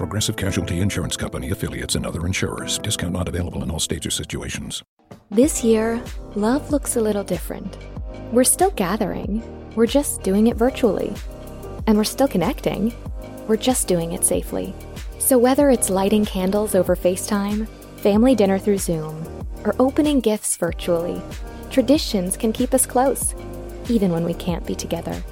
Progressive Casualty Insurance Company affiliates and other insurers. Discount not available in all states or situations. This year, love looks a little different. We're still gathering, we're just doing it virtually. And we're still connecting, we're just doing it safely. So whether it's lighting candles over FaceTime, family dinner through Zoom, or opening gifts virtually, traditions can keep us close, even when we can't be together.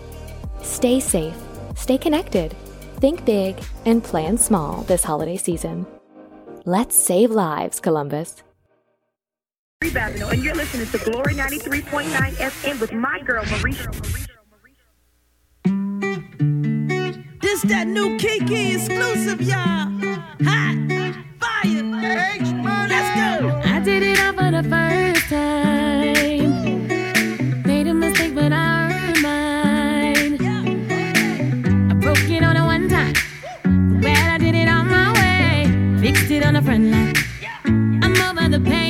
Stay safe, stay connected, think big, and plan small this holiday season. Let's save lives, Columbus. Babino, and you're listening to Glory 93.9 FM with my girl, Mericha. This that new Kiki exclusive, y'all. Hot, fire, let's go. I did it all for the first time. On the front line. I'm over the pain.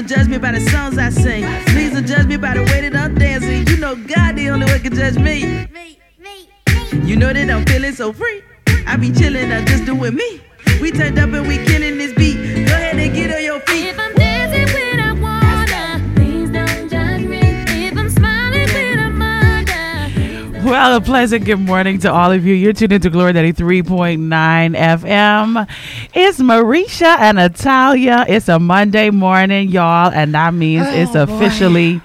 Don't judge me by the songs I sing. Please don't judge me by the way that I'm dancing. You know God the only one can judge me. You know that I'm feeling so free. I be chilling, I'm just doing me. We turned up and we killing this Well, a pleasant good morning to all of you. You're tuned into Glory 93.9 FM. It's Mericha and Natalia. It's a Monday morning, y'all, and that means oh, it's officially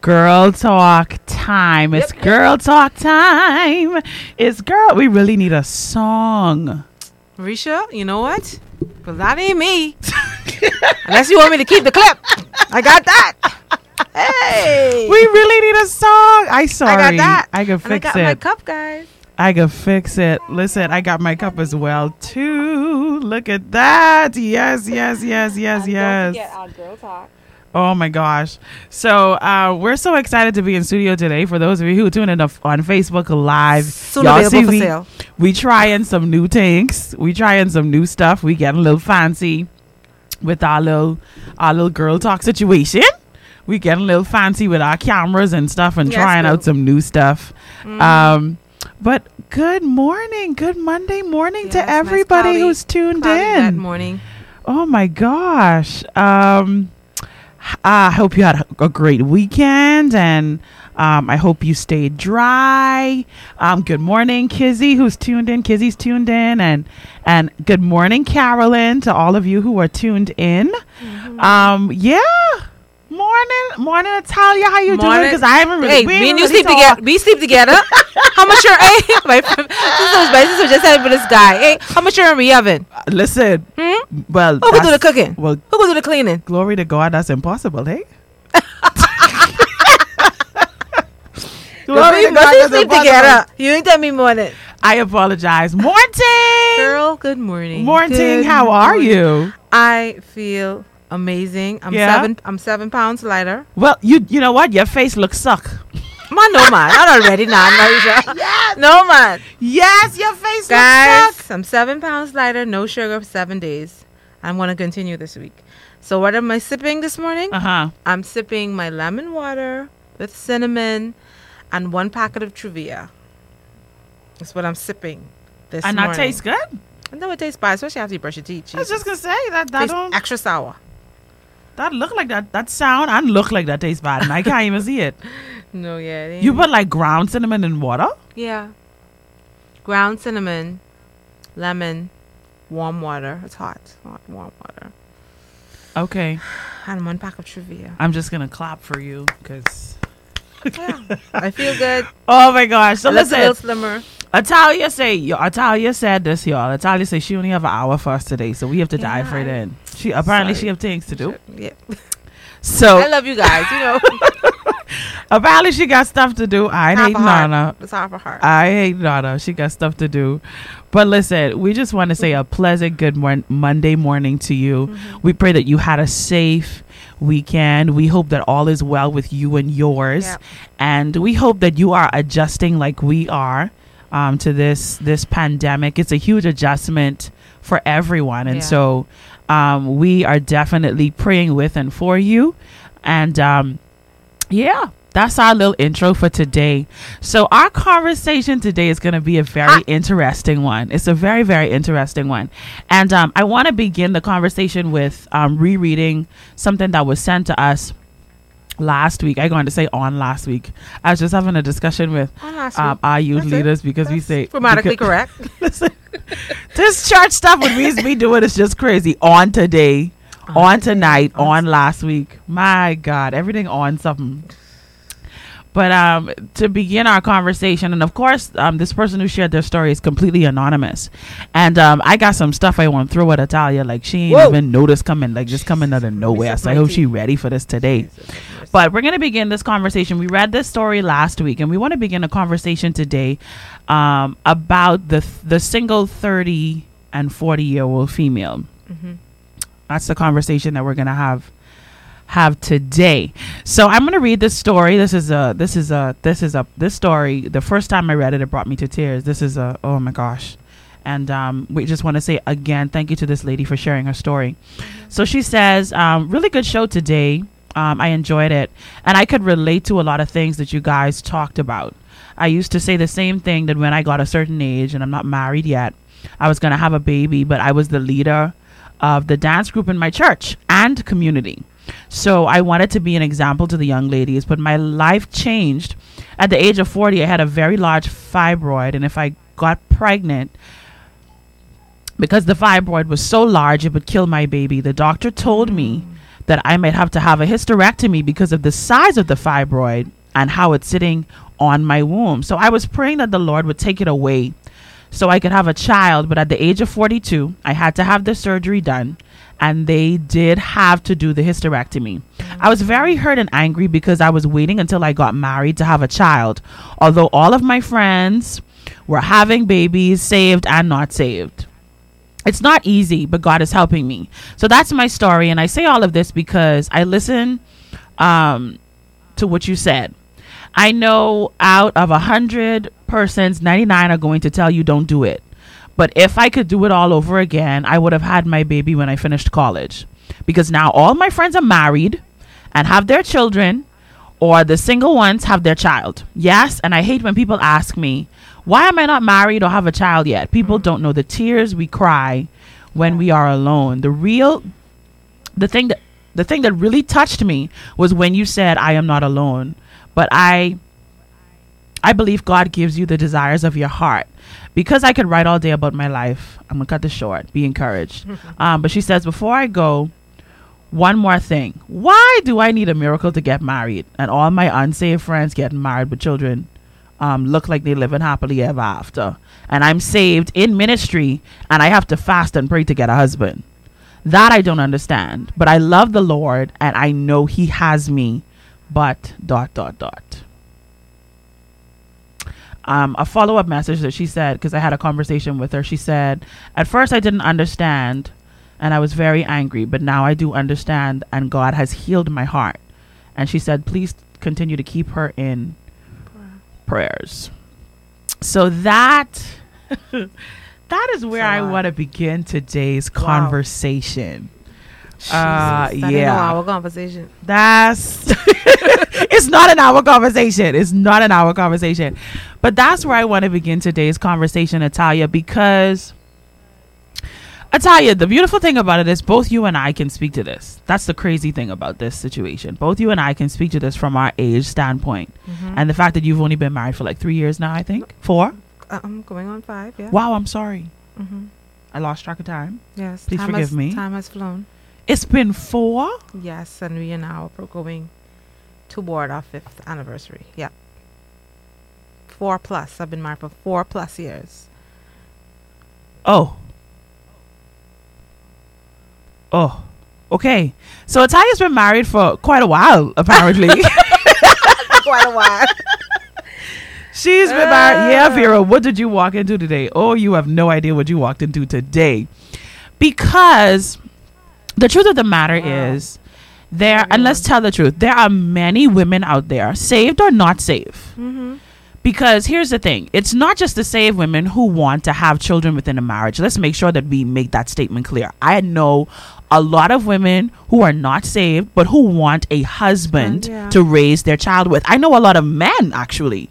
girl talk time. It's girl talk time. It's girl. We really need a song. Mericha, you know what? Well, that ain't me. Unless you want me to keep the clip. I got that. Hey. We really need a song. I sorry. I got that. I can And I got it. my cup, guys. I can fix it. Listen, I got my cup as well too. Look at that. Yes, yes, yes, yes, yes. our girl talk. Oh my gosh. So uh, we're so excited to be in studio today. For those of you who tune in on Facebook Live, Soon y'all see for we, sale. we trying some new things. We trying some new stuff. We getting a little fancy with our little our little girl talk situation. We getting a little fancy with our cameras and stuff and Yes, trying out some new stuff. Um, but good morning, good Monday morning Yes, to everybody cloudy- who's tuned in. morning. Oh my gosh. Um I hope you had a great weekend and um, I hope you stayed dry. Um, good morning, Kizzy, who's tuned in. Kizzy's tuned in, and and good morning, Carolyn, to all of you who are tuned in. Mm-hmm. Um, yeah, morning, morning, Natalia. How you doing? Because I haven't really. Hey, we me ain't and you really sleep together. We sleep together. how much your hey, my friend, this is my sister just said for this guy. Hey, how much your in the oven? Listen, Hmm? well, Who gonna do the cooking? Well, Who gonna do the cleaning? glory to God, that's impossible, hey? Go Glory to sleep, God, go that's sleep together. You ain't tell me morning. I apologize. Morning. Girl, good morning. Morning. Good How are morning. you? I feel amazing. I'm Yeah? seven. I'm seven pounds lighter. Well, you you know what? Your face looks suck. Man, no man. I'm already now. Yes. No man. Yes, your face looks Guys, suck. I'm seven pounds lighter. No sugar for seven days. I'm gonna continue this week. So what am I sipping this morning? Uh huh. I'm sipping my lemon water with cinnamon and one packet of Truvia. That's what I'm sipping this And morning. that tastes good. And then it tastes bad, especially after you brush your teeth. I was just gonna say that that Tastes extra sour. That look like that that sound and look like that tastes bad, and I can't even see it. No, yeah. You put like ground cinnamon in water. yeah. Ground cinnamon, lemon, warm water. It's hot. Hot, warm water. Okay, And one pack of Truvia. I'm just gonna clap for you because. Yeah. I feel good. Oh my gosh! So I look a little slimmer. Italia say, yo, Italia said this, y'all. Italia say she only have an hour for us today, so we have to dive Yeah, right I- in. She apparently Sorry. she have things to do. Yeah. So I love you guys. You know, apparently she got stuff to do. I hate Nana. It's hating for her. It's half a heart. I hate Nana. She got stuff to do. But listen, we just want to say a pleasant good morn- Monday morning to you. Mm-hmm. We pray that you had a safe weekend. We hope that all is well with you and yours. Yep. And we hope that you are adjusting like we are um, to this this pandemic. It's a huge adjustment for everyone. And Yeah. so um, we are definitely praying with and for you. And um, yeah, that's our little intro for today. So our conversation today is going to be a very interesting one. It's a very very interesting one, and um, I want to begin the conversation with um, rereading something that was sent to us last week. I going to say on last week. I was just having a discussion with On um, our youth That's it. leaders because we say grammatically correct. Listen, this church stuff with me be doing is just crazy. On today, on, tonight, on last week. My God, everything on something. But um, to begin our conversation, and of course, um, this person who shared their story is completely anonymous, and um, I got some stuff I want to throw at Italia. Like she ain't Whoa. even noticed coming, like just coming out of nowhere. So I hope she ready for this today. But we're going to begin this conversation. We read this story last week, and we want to begin a conversation today um, about the the single thirty and forty year old female. That's the conversation that we're going to have have today. So I'm going to read this story. This is a this is a this is a this story. The first time I read it, it brought me to tears. This is a oh my gosh. And um, we just want to say again, thank you to this lady for sharing her story. So she says, um, really good show today. Um, I enjoyed it. And I could relate to a lot of things that you guys talked about. I used to say the same thing that when I got a certain age and I'm not married yet, I was going to have a baby, but I was the leader of the dance group in my church and community. So I wanted to be an example to the young ladies, but my life changed. At the age of 40, I had a very large fibroid, and if I got pregnant, because the fibroid was so large it would kill my baby, the doctor told me that I might have to have a hysterectomy because of the size of the fibroid and how it's sitting on my womb. So I was praying that the Lord would take it away so I could have a child. But at the age of 42, I had to have the surgery done, and they did have to do the hysterectomy. Mm-hmm. I was very hurt and angry because I was waiting until I got married to have a child, although all of my friends were having babies, saved and not saved. It's not easy, but God is helping me. So that's my story, and I say all of this because I listen um, to what you said. I know out of a hundred persons, ninety nine are going to tell you don't do it. But if I could do it all over again, I would have had my baby when I finished college, because now all my friends are married and have their children, or the single ones have their child. Yes, and I hate when people ask me, why am I not married or have a child yet? People don't know the tears we cry when we are alone. The real the thing that the thing that really touched me was when you said I am not alone. But I I believe God gives you the desires of your heart. Because I could write all day about my life, I'm gonna cut this short. Be encouraged. um, but she says, before I go, one more thing. Why do I need a miracle to get married? And all my unsaved friends getting married with children um, look like they living happily ever after. And I'm saved in ministry and I have to fast and pray to get a husband. That I don't understand. But I love the Lord and I know He has me. But dot dot dot. Um, a follow up message that she said, because I had a conversation with her, she said, At first I didn't understand and I was very angry, but now I do understand and God has healed my heart. And she said, Please continue to keep her in prayers. So that that is where I want to begin today's Wow. conversation. Uh, Jesus, that ain't yeah. no our conversation. That's it's not an hour conversation. It's not an hour conversation. But that's where I want to begin today's conversation, Natalia, because You, the beautiful thing about it is both you and I can speak to this. That's the crazy thing about this situation. Both you and I can speak to this from our age standpoint, Mm-hmm. and the fact that you've only been married for like three years now. I think four. Uh, I'm going on five. Yeah. Wow, I'm sorry. Mm-hmm. I lost track of time. Yes. Please time forgive has, me. Time has flown. It's been four. Yes, and we are now going toward our fifth anniversary. Yeah. Four plus. I've been married for four plus years. Oh. Oh. Okay. So Italia's been married for quite a while, apparently. Quite a while. She's been married. Yeah, Vera, what did you walk into today? Oh, you have no idea what you walked into today. Because the truth of the matter is there and let's tell the truth, there are many women out there, saved or not saved. mm-hmm. Because here's the thing it's not just the saved women who want to have children within a marriage. Let's make sure that we make that statement clear. I know a lot of women who are not saved, but who want a husband yeah. to raise their child with. I know a lot of men actually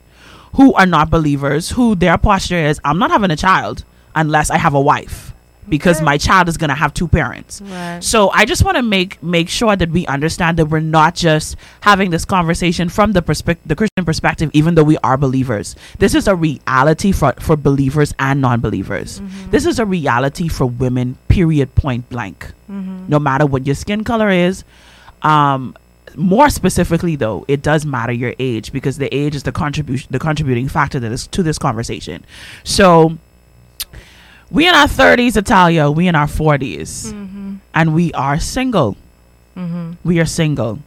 who are not believers, who their posture is I'm not having a child unless I have a wife because Okay. my child is going to have two parents. Right. So I just want to make make sure that we understand that we're not just having this conversation from the perspective, the Christian perspective, even though we are believers. This is a reality for for believers and non-believers. This is a reality for women. Period. Point blank. No matter what your skin color is. Um, more specifically, though, it does matter your age because the age is the contribution, the contributing factor that is to this conversation. So we in our 30s, Italia, we in our 40s, and we are single. Mm-hmm. We are single.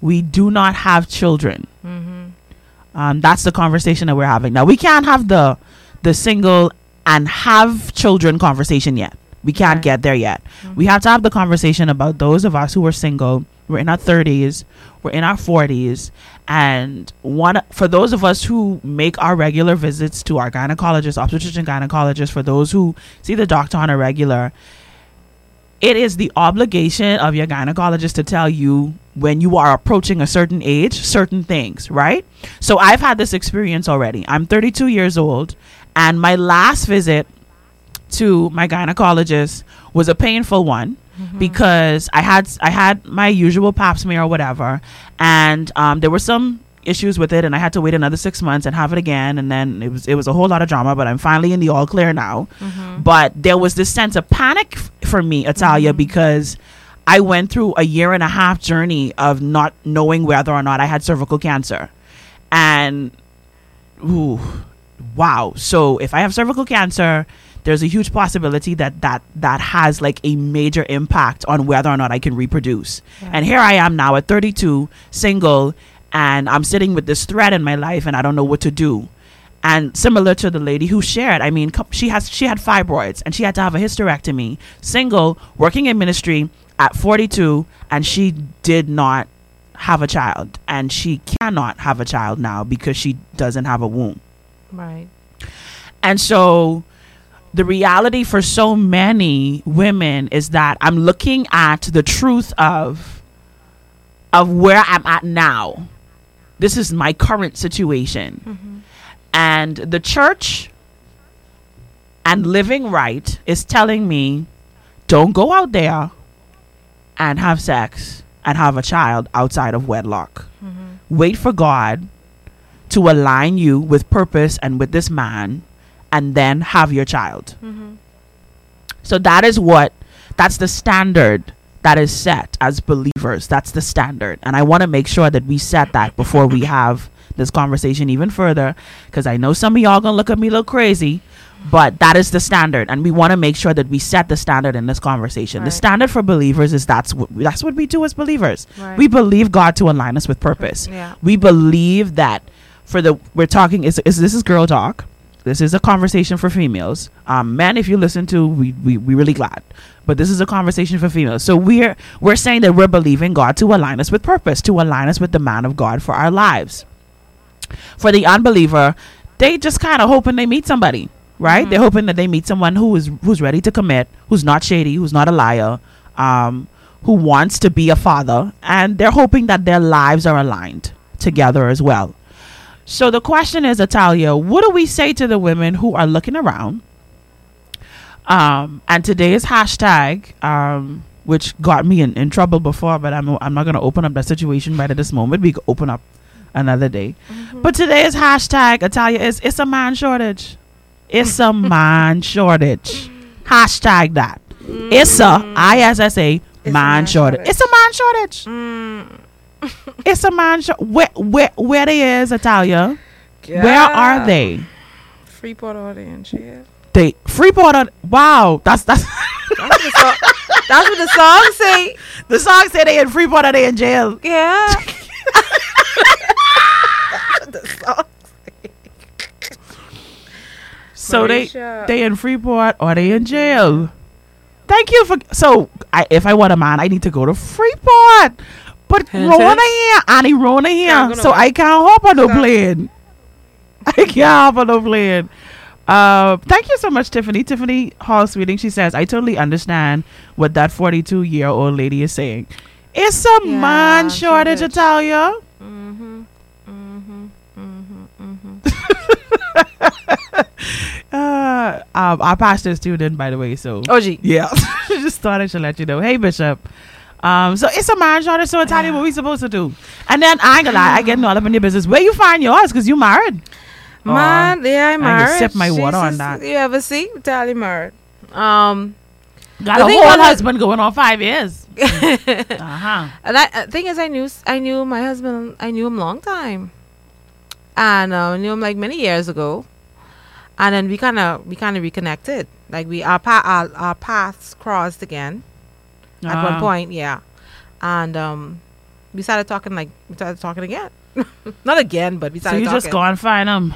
We do not have children. Mm-hmm. Um, that's the conversation that we're having now. We can't have the the single and have children conversation yet. We can't get there yet. We have to have the conversation about those of us who are single. We're in our 30s, we're in our 40s, and one for those of us who make our regular visits to our gynecologist, obstetrician gynecologist, for those who see the doctor on a regular, it is the obligation of your gynecologist to tell you when you are approaching a certain age certain things right? So i've had this experience already. I'm 32 years old and my last visit to my gynecologist was a painful one Mm-hmm. because i had i had my usual pap smear or whatever and um, there were some issues with it and i had to wait another six months and have it again and then it was it was a whole lot of drama but i'm finally in the all clear now. Mm-hmm. But there was this sense of panic f- for me italia mm-hmm. because i went through a year and a half journey of not knowing whether or not i had cervical cancer. And ooh, wow. So if i have cervical cancer there's a huge possibility that that that has like a major impact on whether or not i can reproduce. And here i am now at 32 single and i'm sitting with this thread in my life and i don't know what to do. And similar to the lady who shared i mean she has she had fibroids and she had to have a hysterectomy. Single working in ministry at 42 and she did not have a child. And she cannot have a child now because she doesn't have a womb. Right. and so the reality for so many women is that I'm looking at the truth of of where I'm at now. This is my current situation. Mm-hmm. And the church and living right is telling me don't go out there and have sex and have a child outside of wedlock. Mm-hmm. Wait for God to align you with purpose and with this man and then have your child. Mm-hmm. So that is what that's the standard that is set as believers. That's the standard. And I want to make sure that we set that before we have this conversation even further because I know some of y'all going to look at me a little crazy, but that is the standard and we want to make sure that we set the standard in this conversation. The standard for believers is that's what that's what we do as believers. Right. We believe God to align us with purpose Yeah. we believe that for the we're talking is, is this is girl talk this is a conversation for females. Um men if you listen to we, we we really glad. But this is a conversation for females. So we're we're saying that we're believing god to align us with purpose to align us with the man of god for our lives. For the unbeliever they just kind of hoping they meet somebody right? They're hoping that they meet someone who is who's ready to commit who's not shady who's not a liar um who wants to be a father and they're hoping that their lives are aligned together as well so the question is, Italia, what do we say to the women who are looking around, Um, and today's hashtag, um, which got me in, in trouble before, but I'm I'm not gonna open up that situation right at this moment. We can open up another day. But today's hashtag, Italia, is it's a man shortage. It's a man shortage. Hashtag that. It's a I S S A man man shortage. shortage. It's a man shortage. It's a man show. Where where where they is, Italia? Where are they? Freeport audience, yeah. They Freeport. on- Wow, that's that's That's what the song, that's what the song say. the song said they in Freeport. Are they in jail? Yeah. the song. So they they in Freeport or they in jail. Thank you for so I, if I want a man, I need to go to Freeport. But Rona here, Annie Rona here, Can't so. I can't hop on no plane. I can't hop on no plane. Uh, thank you so much, Tiffany. Tiffany Hall Sweeting. She says, "I totally understand what that 42 year old lady is saying. It's a Yeah, man shortage, shortage. Italia. Mm-hmm. Mm-hmm. Mm-hmm. Mm-hmm. Uh, um, our pastor is tuned in, by the way. So Oh, gee. Yeah. Just thought I should let you know. Hey, Bishop. Um, so it's a man shortage, so Italia, what we supposed to do? And then I ain't gonna lie, I get all up in your business. Where you find yours? Cause you married. Man, yeah, I'm I can sip my water on that. You ever see? Tally married. Um, Got The a whole husband going on five years. uh huh. and I, uh, thing is, I knew, I knew my husband. I knew him long time, and uh, I knew him like many years ago. And then we kind of, we kind of reconnected. Like we, our, pa- our, our paths crossed again at one Ah. point. Yeah, and um, we started talking like we started talking again. Not again, but we started. So you talking. just go and find him.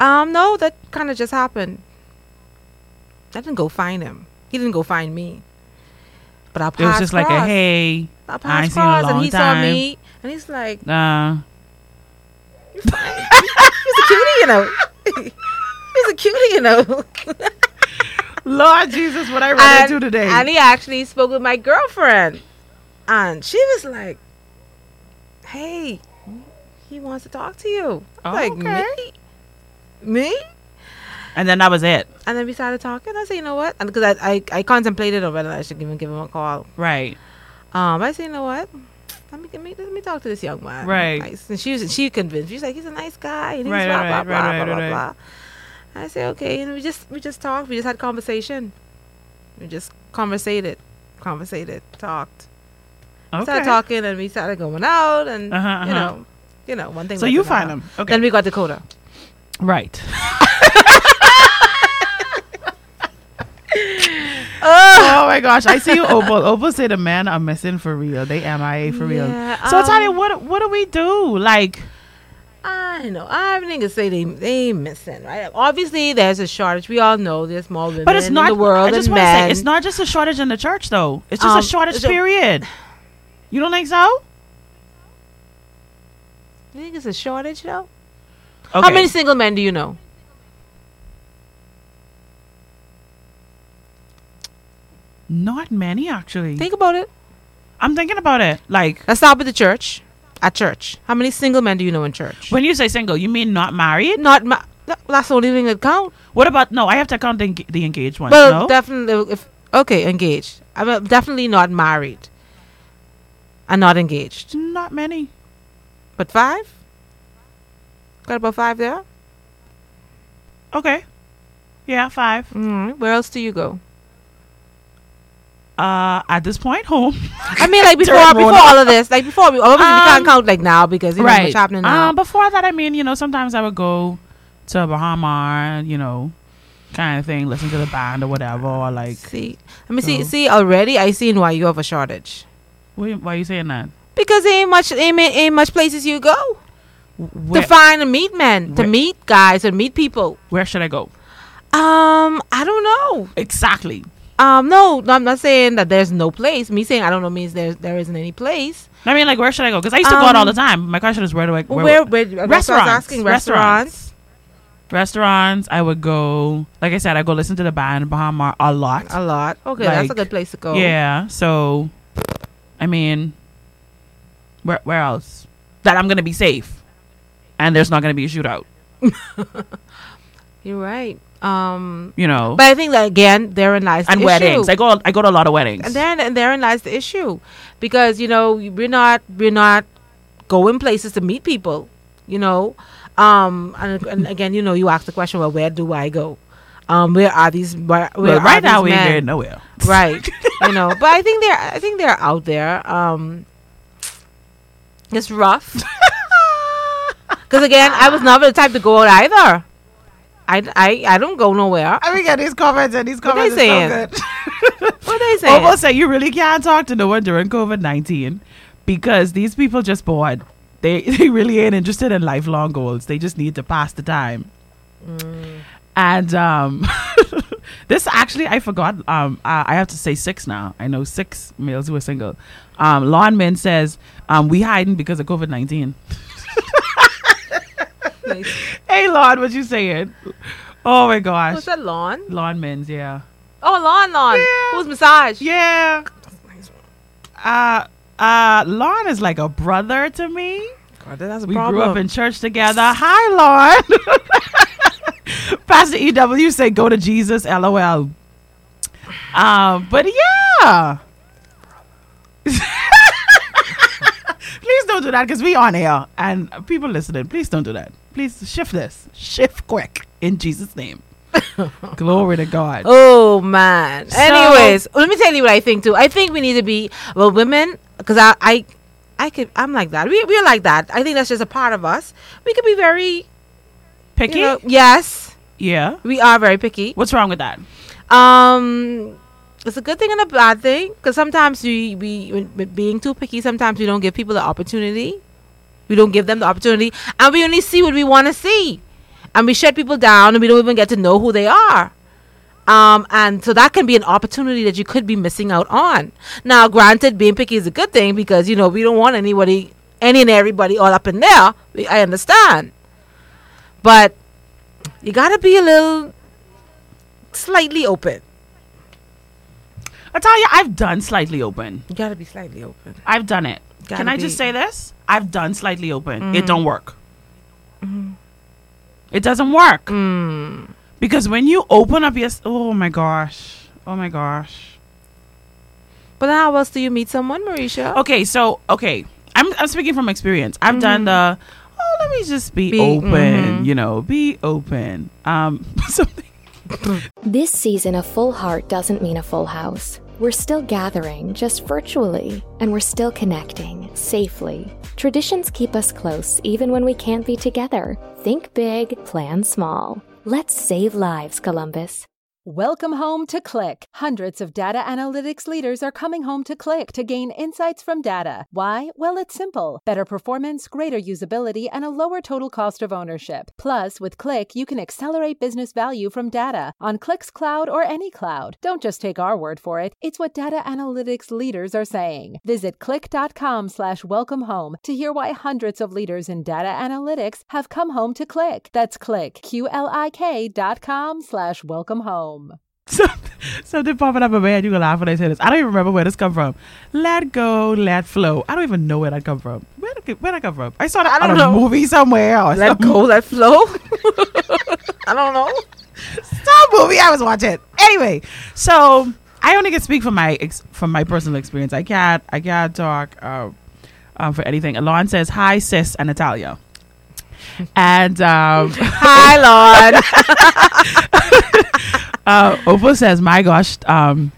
Um, no, that kind of just happened. I didn't go find him. He didn't go find me. But our It was just like a hey. I paths ain't seen you a crossed, and he saw me, and he's like, Uh, "He's a cutie, you know. he's a cutie, you know." Lord Jesus, what I run and, into today. and he actually spoke with my girlfriend, and she was like, "Hey, he wants to talk to you." I'm like Okay. me, me. and then that was it. And then we started talking. I said, you know what? And because I, I, I contemplated on whether I should even give him a call. Right. Um, I said, you know what? Let me, let me let me talk to this young man. Right. Nice. And she was she convinced. She's like, he's a nice guy. And he's Right, blah, right, blah, right, blah, right, blah, right, blah, right. blah. I say okay. And we just we just talked. We just had conversation. We just conversated, conversated, talked. Okay. Started talking, and we started going out, and Uh-huh, you uh-huh. know, you know, one thing. So you find him. Okay. Then we got Dakota. right. Oh, my gosh, I see you, Opal. Opal said the men are missing for real. They MIA for real. So um, what what do we do? Like, I know. I have to say they they missing right. Obviously, there's a shortage. We all know there's more women but it's not. in the world I just than want to say, it's not just a shortage in the church, though. It's just Um, a shortage. period. You don't think so? You think it's a shortage though? Okay. How many single men do you know? Not many, actually. Think about it. I'm thinking about it. Like, Let's start with the church. At church, how many single men do you know in church? when you say single, you mean not married? Not ma- that's the only thing that count. What about no? I have to count the, the engaged ones. Well, no? definitely. If okay, engaged. I'm definitely not married. And not engaged. not many. But five. Got about five there. Okay. Yeah, five. Mm, where else do you go? Uh, at this point, home. I mean, like before, before all of this, like before, we obviously we Um, can't count like now because you know what's happening now. Um, before that, I mean, you know, sometimes I would go to Bahama, you know, kind of thing, listen to the band or whatever, or like. see, let me see. So- See, already I seen why you have a shortage Why, why are you saying that? because ain't much, ain't, ain't much places you go Where, to find and meet men, to meet guys, and meet people. where should I go? Um, I don't know. Exactly. Um, no, no, I'm not saying that there's no place. Me saying I don't know means there there isn't any place. I mean, like, where should I go? Because I used to go out all the Um, time. My question is, where do I? Where, Where, where, that's what I was restaurants. asking restaurants. restaurants. I would go. Like I said, I go listen to the band Bahama a lot. A lot. Okay, that's a good place to go. Yeah. So, I mean, where where else that I'm gonna be safe, and there's not gonna be a shootout. You're right. Um, You know, but I think that again, therein lies the and issue. weddings. I go. I go to a lot of weddings. and then and therein lies the issue, because you know we're not we're not going places to meet people. You know, um, and, and again, you know, you ask the question, well, where do I go? Um, where are these? Where, where Well, right now we're men? nowhere. right you know but i think they're i think they're out there um it's rough because again i was never the type to go out either i i, I don't go nowhere I mean, get these comments and these What comments they are so good. what they saying Almost say you really can't talk to no one during COVID nineteen because these people just bored. They they really ain't interested in lifelong goals. They just need to pass the time. And um, this actually I forgot. Um, I, I have to say six now. I know six males who are single. Um, Lawn Men says um, we hiding because of COVID nineteen. Hey, Lawn, what you saying? Oh my gosh, what's that lawn Lawn Men's, yeah. oh lawn lawn Yeah. who's massage Yeah. Uh uh Lon is like a brother to me. God, that's a We problem grew up in church together. Hi Lon. Pastor EW say go to Jesus, LOL. Um, but yeah. please don't do that because we on air and people listening. Please don't do that. Please shift this. Shift quick in Jesus' name. Glory to God. Oh man. So- Anyways, let me tell you what I think too. I think we need to be well, women, because I, I, I could, I'm like that. We, we're like that. I think that's just a part of us. We could be very, Picky? you know, yes, yeah. we are very picky. What's wrong with that? Um, it's a good thing and a bad thing because sometimes we, we, being too picky, sometimes we don't give people the opportunity. We don't give them the opportunity, and we only see what we want to see, and we shut people down, and we don't even get to know who they are. Um, and so that can be an opportunity that you could be missing out on. Now, granted, being picky is a good thing because you know we don't want anybody, any and everybody all up in there. We- I understand, but you gotta be a little slightly open. I tell you, I've done slightly open. You gotta be slightly open. I've done it. Gotta Can I just say this? I've done slightly open. It mm. don't work. Mm-hmm. It doesn't work mm. because when you open up your oh my gosh, oh my gosh. But then how else do you meet someone, Mericha? Okay, so okay, I'm I'm speaking from experience. I've done mm-hmm. the oh let me just be, Be- open, mm-hmm. you know, be open. Um, something. This season, a full heart doesn't mean a full house. We're still gathering, just virtually, and we're still connecting, safely. Traditions keep us close even when we can't be together. Think big, plan small. Let's save lives, Columbus. Welcome home to Qlik. Hundreds of data analytics leaders are coming home to Qlik to gain insights from data. Why? Well, it's simple better performance, greater usability, and a lower total cost of ownership. Plus, with Qlik, you can accelerate business value from data on Qlik's cloud or any cloud. Don't just take our word for it, it's what data analytics leaders are saying. Visit qlik.com slash welcome home to hear why hundreds of leaders in data analytics have come home to Qlik. That's Qlik, Q L I K dot com slash welcome home. Something popping up in my head. You gonna laugh when I say this. I don't even remember where this come from. Let go, let flow. I don't even know where that come from. Where did where that come from? I saw that I on don't a know. movie somewhere. Or Let go, let flow. I don't know. some movie I was watching. Anyway, so I only can speak from my ex- from my personal experience. I can't I can't talk um, um, for anything. Alon says hi, sis, and Natalia. And um, Hi, Lord. Uh, Opal says, "My gosh, um,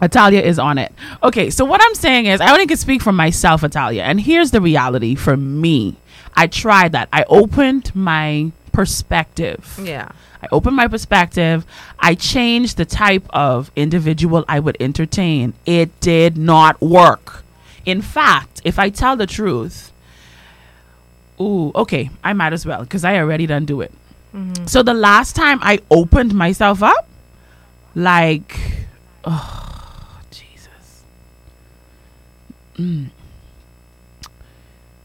Italia is on it." Okay, so what I'm saying is, I only can speak for myself, Italia, and here's the reality for me. I tried that. I opened my perspective. yeah. I opened my perspective. I changed the type of individual I would entertain. It did not work. In fact, if I tell the truth, ooh, okay, I might as well because I already done do it. So the last time I opened myself up, like, oh, Jesus. Mm.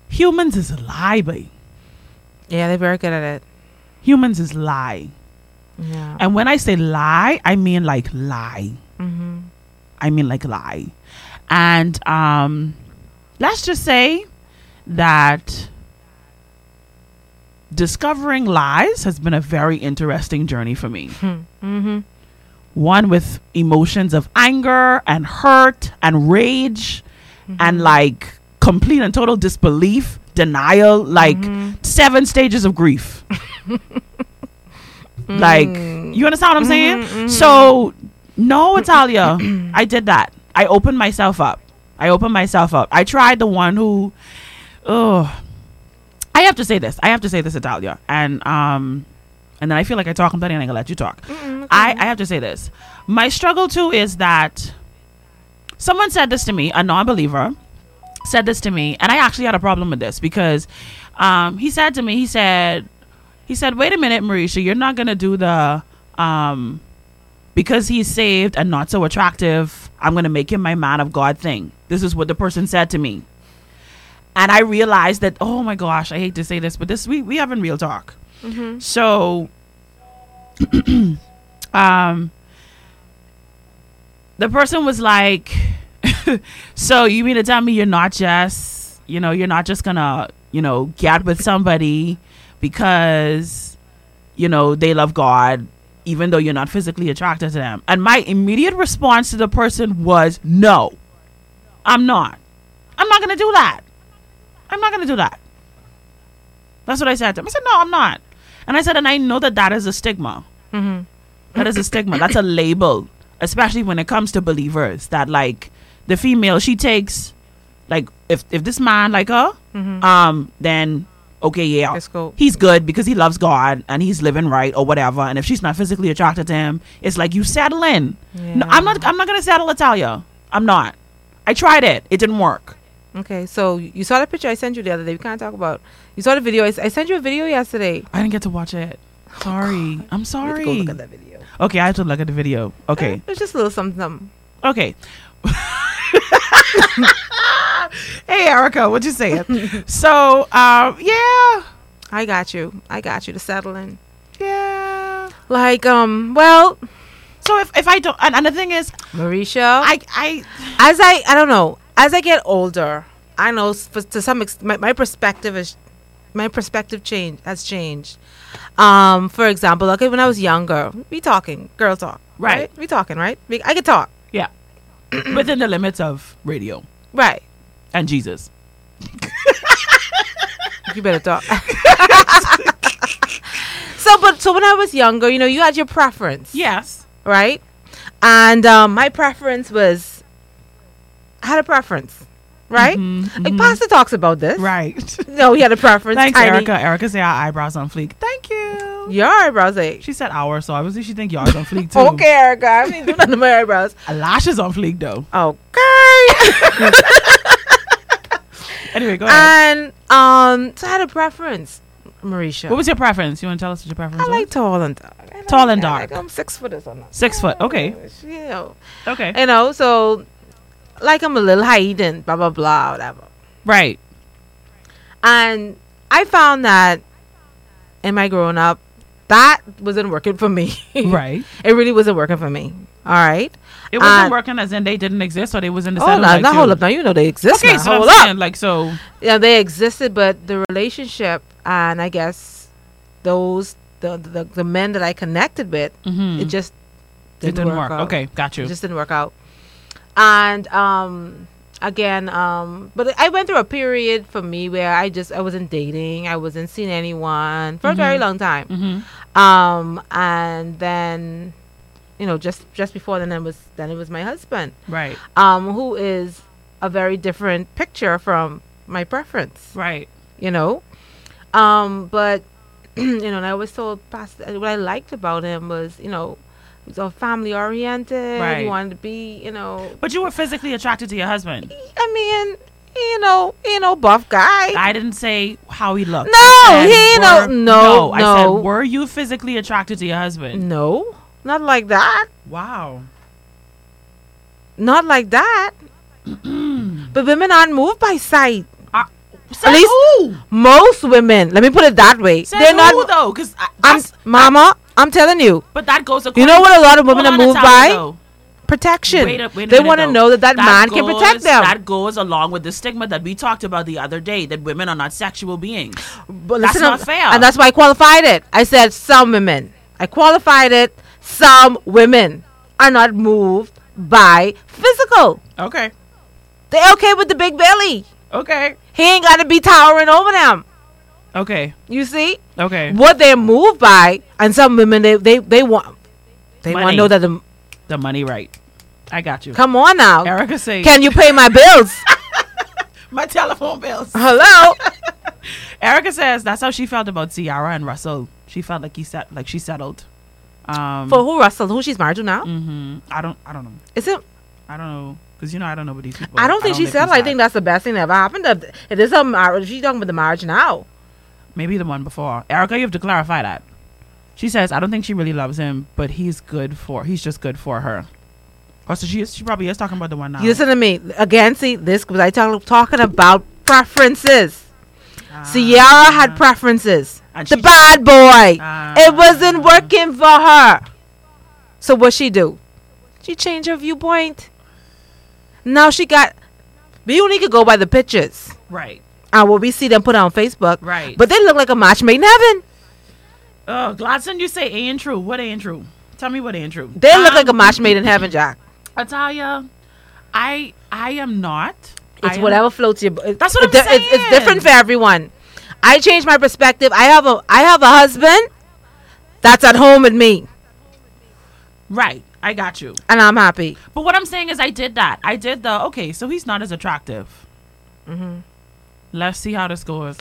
Humans is a lie, boy. Yeah, they're very good at it. Humans is lie. Yeah. And when I say lie, I mean like lie. Mm-hmm. I mean like lie. And um, let's just say that discovering lies has been a very interesting journey for me. Mm-hmm. One with emotions of anger and hurt and rage and mm-hmm. like complete and total disbelief, denial, like mm-hmm. seven stages of grief. like, mm. you understand what I'm saying? Mm-hmm, so, no, Italia, I did that. I opened myself up. I opened myself up. I tried the one who, oh, I have to say this. I have to say this, Italia, and um, and then I feel like I talk. I'm telling you, I'm gonna let you talk. I I have to say this. My struggle too is that someone said this to me, a non-believer said this to me, and I actually had a problem with this because um, he said to me, he said, he said, wait a minute, Mericha, you're not gonna do the um, because he's saved and not so attractive, I'm gonna make him my man of God thing. This is what the person said to me. And I realized that, oh my gosh, I hate to say this, but this we we having real talk. So um the person was like so you mean to tell me you're not just you know you're not just gonna you know get with somebody because you know they love god even though you're not physically attracted to them? And my immediate response to the person was no i'm not. I'm not gonna do that. I'm not gonna do that. That's what i said to him. I said no i'm not and i said and i know that that is a stigma that is a stigma. That's a label, especially when it comes to believers. That like the female, she takes like if if this man like her, um, then okay, yeah, go. he's good because he loves God and he's living right or whatever. And if she's not physically attracted to him, it's like you settle in. No, I'm not. I'm not gonna settle Italia. I'm not. I tried it. It didn't work. Okay, so you saw the picture I sent you the other day. We can't talk about. You saw the video. I sent you a video yesterday. I didn't get to watch it. Sorry. I'm You have sorry. to Go look at that video. Okay, I have to look at the video. Okay. It's just a little something. something. Okay. hey Erica, what you saying? so, um, yeah, I got you. I got you to settle in. yeah. Like, um, well, So if, if I don't, and, and the thing is, Mericha, I I as I, I don't know, as I get older, I know to some extent, my, my perspective is, my perspective change has changed. Um, for example, okay, when I was younger, we talking, girl talk, Right. right? We talking, right? We, I could talk, yeah, within the limits of radio right? and Jesus. You better talk. so, but so when I was younger, you know, you had your preference, Yes. right? And um, my preference was, had a preference, right? Like Pastor talks about this, Right. No, he had a preference. Thanks, tiny. Erica. Erica say our eyebrows on fleek. Thank you. Your eyebrows, like, She said our, so obviously she think yours on fleek too. okay, Erica. I mean, do nothing to my eyebrows. Lashes on fleek though. Okay. Anyway, go ahead. and um, so I had a preference, Mericha. what was your preference? You want to tell us what your preference I was? like tall and dark. I like- Tall and I like, dark. I'm six foot or something. Six foot. Okay. You know, Okay. you know, so like I'm a little and blah blah blah whatever. Right. And I found that in my growing up, that wasn't working for me. Right. it really wasn't working for me. All right. It wasn't Uh, working as in they didn't exist or they was in the Oh, now, like now hold up. Now you know they exist. Okay, now. so hold I'm up. saying, like so yeah, they existed, but the relationship and I guess those the the, the men that I connected with, it just Mm-hmm. it didn't, didn't work. work. out. Okay, got you. It just didn't work out. And um again, um but I went through a period for me where I just I wasn't dating, I wasn't seeing anyone for a very long time. Mm-hmm. Um and then you know, just just before then it was then it was my husband right. um, who is a very different picture from my preference, Right. you know. Um, but you know, and I always told Pastor what I liked about him was, you know, all family oriented. Right. He wanted to be, you know, But you were physically attracted to your husband. I mean, you know, you know, buff guy. I didn't say how he looked. No, I he no- were- no, I said, were you physically attracted to your husband? no, not like that. Wow. Not like that. but women aren't moved by sight. Uh, said least- who? Most women, let me put it that way, Said they're who not. though? Because I'm, Mama, I'm telling you, but that goes. You know what a lot of women are moved by? though. protection. Wait a, wait a they want to know that that, man can protect them. That goes along with the stigma that we talked about the other day that women are not sexual beings. But That's not fair. And that's why I qualified it. I said some women. I qualified it. Some women are not moved by physical. Okay. They okay with the big belly. Okay. He ain't got to be towering over them. Okay. You see Okay. what they're moved by, and some women they they, they want they want to know that the The money right. I got you. come on now. Erica say Can you pay my bills? my telephone bills. Hello. Erica says that's how she felt about Ciara and Russell. She felt like he set like she settled. Um For who Russell? Who she's married to now? mhm. I don't I don't know. Is it? I don't know cuz you know I don't know what these people I don't think she live settled. I think that's the best thing that ever happened. If It is a marriage. She's talking about the marriage now. Maybe the one before. Erica, you have to clarify that. She says I don't think she really loves him, but he's good for he's just good for her. Oh, so she is, she probably is talking about the one now. You listen to me again. See this because I talk, talking about preferences. Ciara had preferences. Ah. And the bad boy. Ah. it wasn't working for her. So what she do? She changed her viewpoint. Now she got. We only could go by the pictures right. And what we see them put on Facebook. Right. But they look like a match made in heaven. Oh, Gladson, you say ain't true. What ain't true? Tell me what ain't true. They look Um, like a match made in heaven, Jack. Italia, I I am not. I It's am- whatever floats your. boat. That's what I'm It's, it's different for everyone. I changed my perspective. I have a I have a husband that's at home with me, Right. I got you. and I'm happy. But what I'm saying is, I did that. I did the okay. So he's not as attractive. Mm-hmm. Let's see how this goes.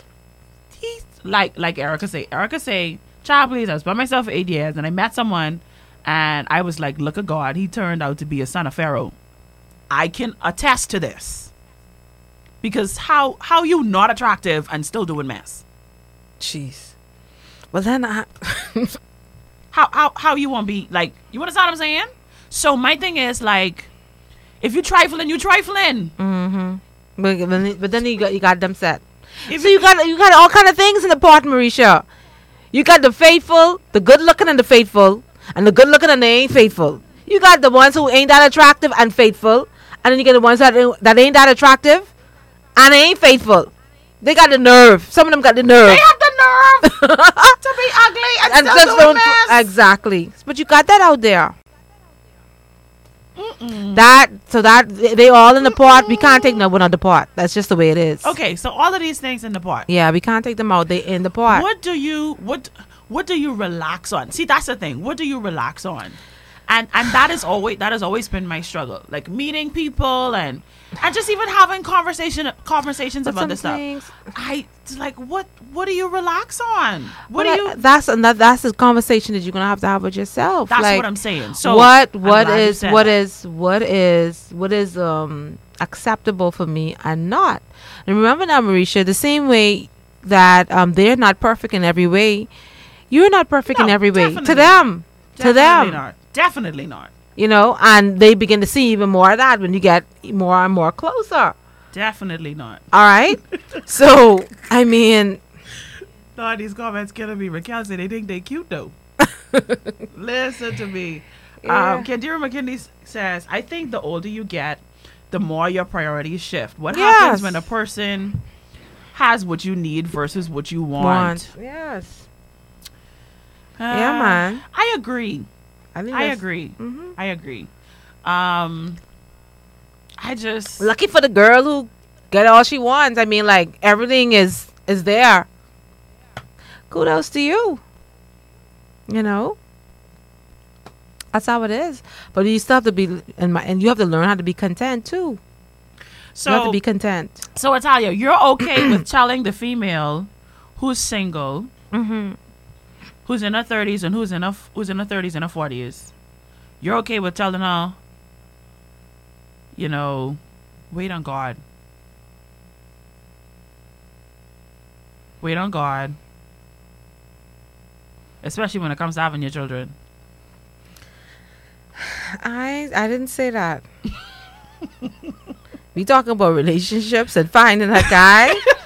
He's like like Erica say. Erica say, "Child, please." I was by myself for eight years, and I met someone, and I was like, "Look at God." He turned out to be a son of Pharaoh. I can attest to this. Because how how you not attractive and still doing mess? Jeez. Well then, I, how how how you want to be like you understand what I'm saying? So my thing is like if you trifling, you trifling. but, but then- but then you got you got them set. If So you got you got all kind of things in the pot, Mericha. You got the faithful, the good looking, and the faithful, and the good looking and they ain't faithful. You got the ones who ain't that attractive and faithful, and then you get the ones that ain't- that ain't that attractive and they ain't faithful. They got the nerve. Some of them got the nerve. they have the nerve to be ugly and, and still just doing don't exactly. But you got that out there. That so that they all in the pot. We can't take no one on the pot. That's just the way it is. okay, so all of these things in the pot. Yeah, we can't take them out. They in the pot. What do you what what do you relax on? See, that's the thing. What do you relax on? And and that is always that has always been my struggle. Like meeting people and and just even having conversation conversations But about this stuff. things- I like what what do you relax on? What Well, do you that- That's another. That's the conversation that you're gonna have to have with yourself. That's Like, what I'm saying. So what what is what is what is what is um acceptable for me and not. And remember now, Mericha, the same way that um they're not perfect in every way, you're not perfect in every way to definitely them. To Definitely them, not. Definitely not. You know, and they begin to see even more of that when you get more and more closer. Definitely not. All right. so I mean, No, these comments killing me. Raquel said they think they cute though. Listen to me. Yeah. Um, Kendira McKinney says, I think the older you get, the more your priorities shift. What Yes. happens when a person has what you need versus what you want? want yes. Yeah, Uh, man. I agree. I I agree. Mhm. I agree. Um, I just lucky for the girl who get all she wants. I mean, like everything is is there. Kudos to you. You know, that's how it is. But you still have to be, and my, and you have to learn how to be content too. so you have to be content. so Italia, you're okay with telling the female who's single, Mm-hmm. Who's in her thirties and who's in her who's in her thirties and her forties, you're okay with telling her, you know, wait on God. Wait on God. Especially when it comes to having your children. I I didn't say that. we talking about relationships and finding a guy.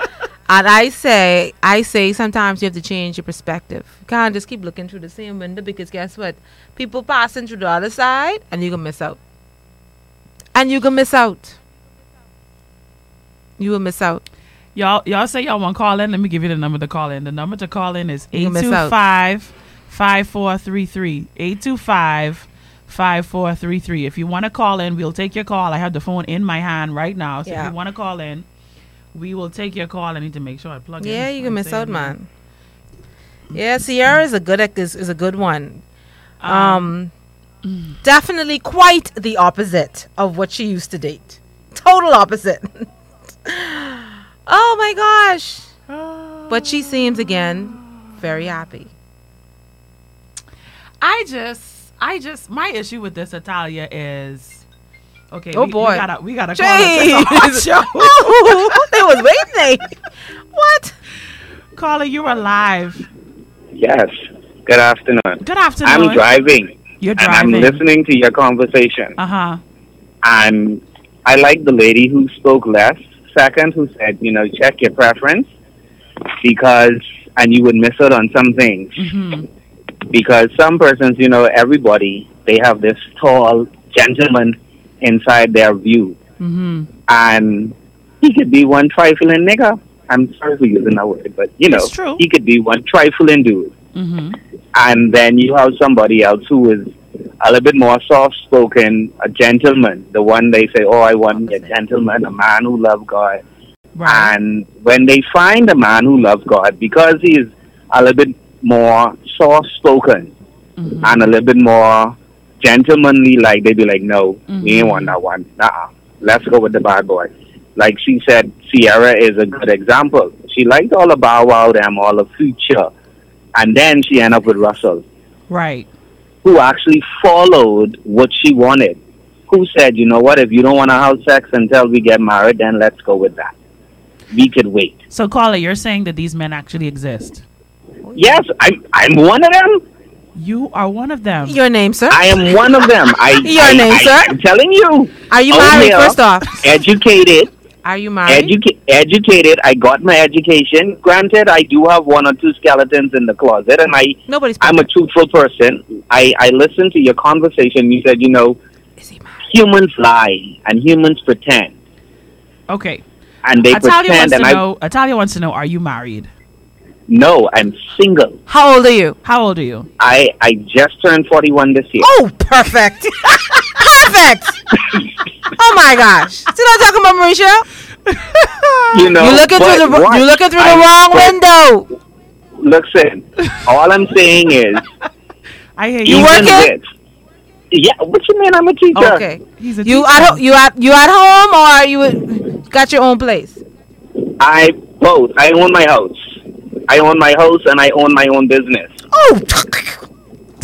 and I say I say sometimes you have to change your perspective. You can't just keep looking through the same window because guess what? People passing through the other side and you're gonna miss out. and you can miss out. You will miss out. Y'all, y'all say y'all want to call in. Let me give you the number to call in. The number to call in is You can miss out. 825 5433. 825 5433. If you want to call in, we'll take your call. I have the phone in my hand right now. So if you want to call in, we will take your call. I need to make sure I plug in. Yeah, you can miss out, man. Yeah, Ciara is a good is, is a good one. Um, definitely quite the opposite of what she used to date. Total opposite. oh my gosh! But she seems again very happy. I just, I just, my issue with this Italia is, okay. Oh, we, boy. we gotta, we gotta call it. Jeez. A show. Oh, they was waiting. What? Caller, you're alive. Yes. Good afternoon. Good afternoon. I'm driving. You're driving. And I'm listening to your conversation. Uh huh. And I like the lady who spoke less, second, who said, you know, check your preference because, and you would miss out on some things. Mm-hmm. Because some persons, you know, everybody, they have this tall gentleman inside their view. Mm-hmm. And he could be one trifling nigga. I'm sorry for using that word, but, you know, he could be one trifling dude. Mm-hmm. and then you have somebody else who is a little bit more soft spoken, a gentleman, the one they say, Oh, I want a gentleman, a man who loves God. Right. And when they find a man who loves God, because he is a little bit more soft spoken Mhm. and a little bit more gentlemanly, like they'd be like, No, we Mhm. ain't want that one. Nah, let's go with the bad boy. Like she said, Ciara is a good example. She liked all the Bow Wow them, all the future. And then she ended up with Russell Right. who actually followed what she wanted. Who said, you know what, if you don't want to have sex until we get married, then let's go with that. We could wait. So, caller, you're saying that these men actually exist. Yes, I'm, I'm one of them. You are one of them. Your name, sir? I am one of them. I, Your I, name, I, sir? I'm telling you. Are you married? yeah. First off, Educated. are you married? Educa- educated. I got my education. Granted, I do have one or two skeletons in the closet, and I Nobody's. I'm a truthful person. I, I listened to your conversation. You said, you know, Is he married? humans lie and humans pretend. Okay. And they Italia wants pretend, to and I know. Italia wants to know: Are you married? No, I'm single. How old are you? How old are you? I I just turned 41 this year. Oh, perfect. perfect. oh my gosh. Still not talking about Mericha? You know, you looking through the what? you looking through the I- wrong but window. Listen, all I'm saying is, I hear You you. even working? with- yeah, what you mean? I'm a teacher. Oh, okay. He's a You teacher. at ho- you at you at home or are you got your own place? I both. I own my house. I own my house and I own my own business. Oh,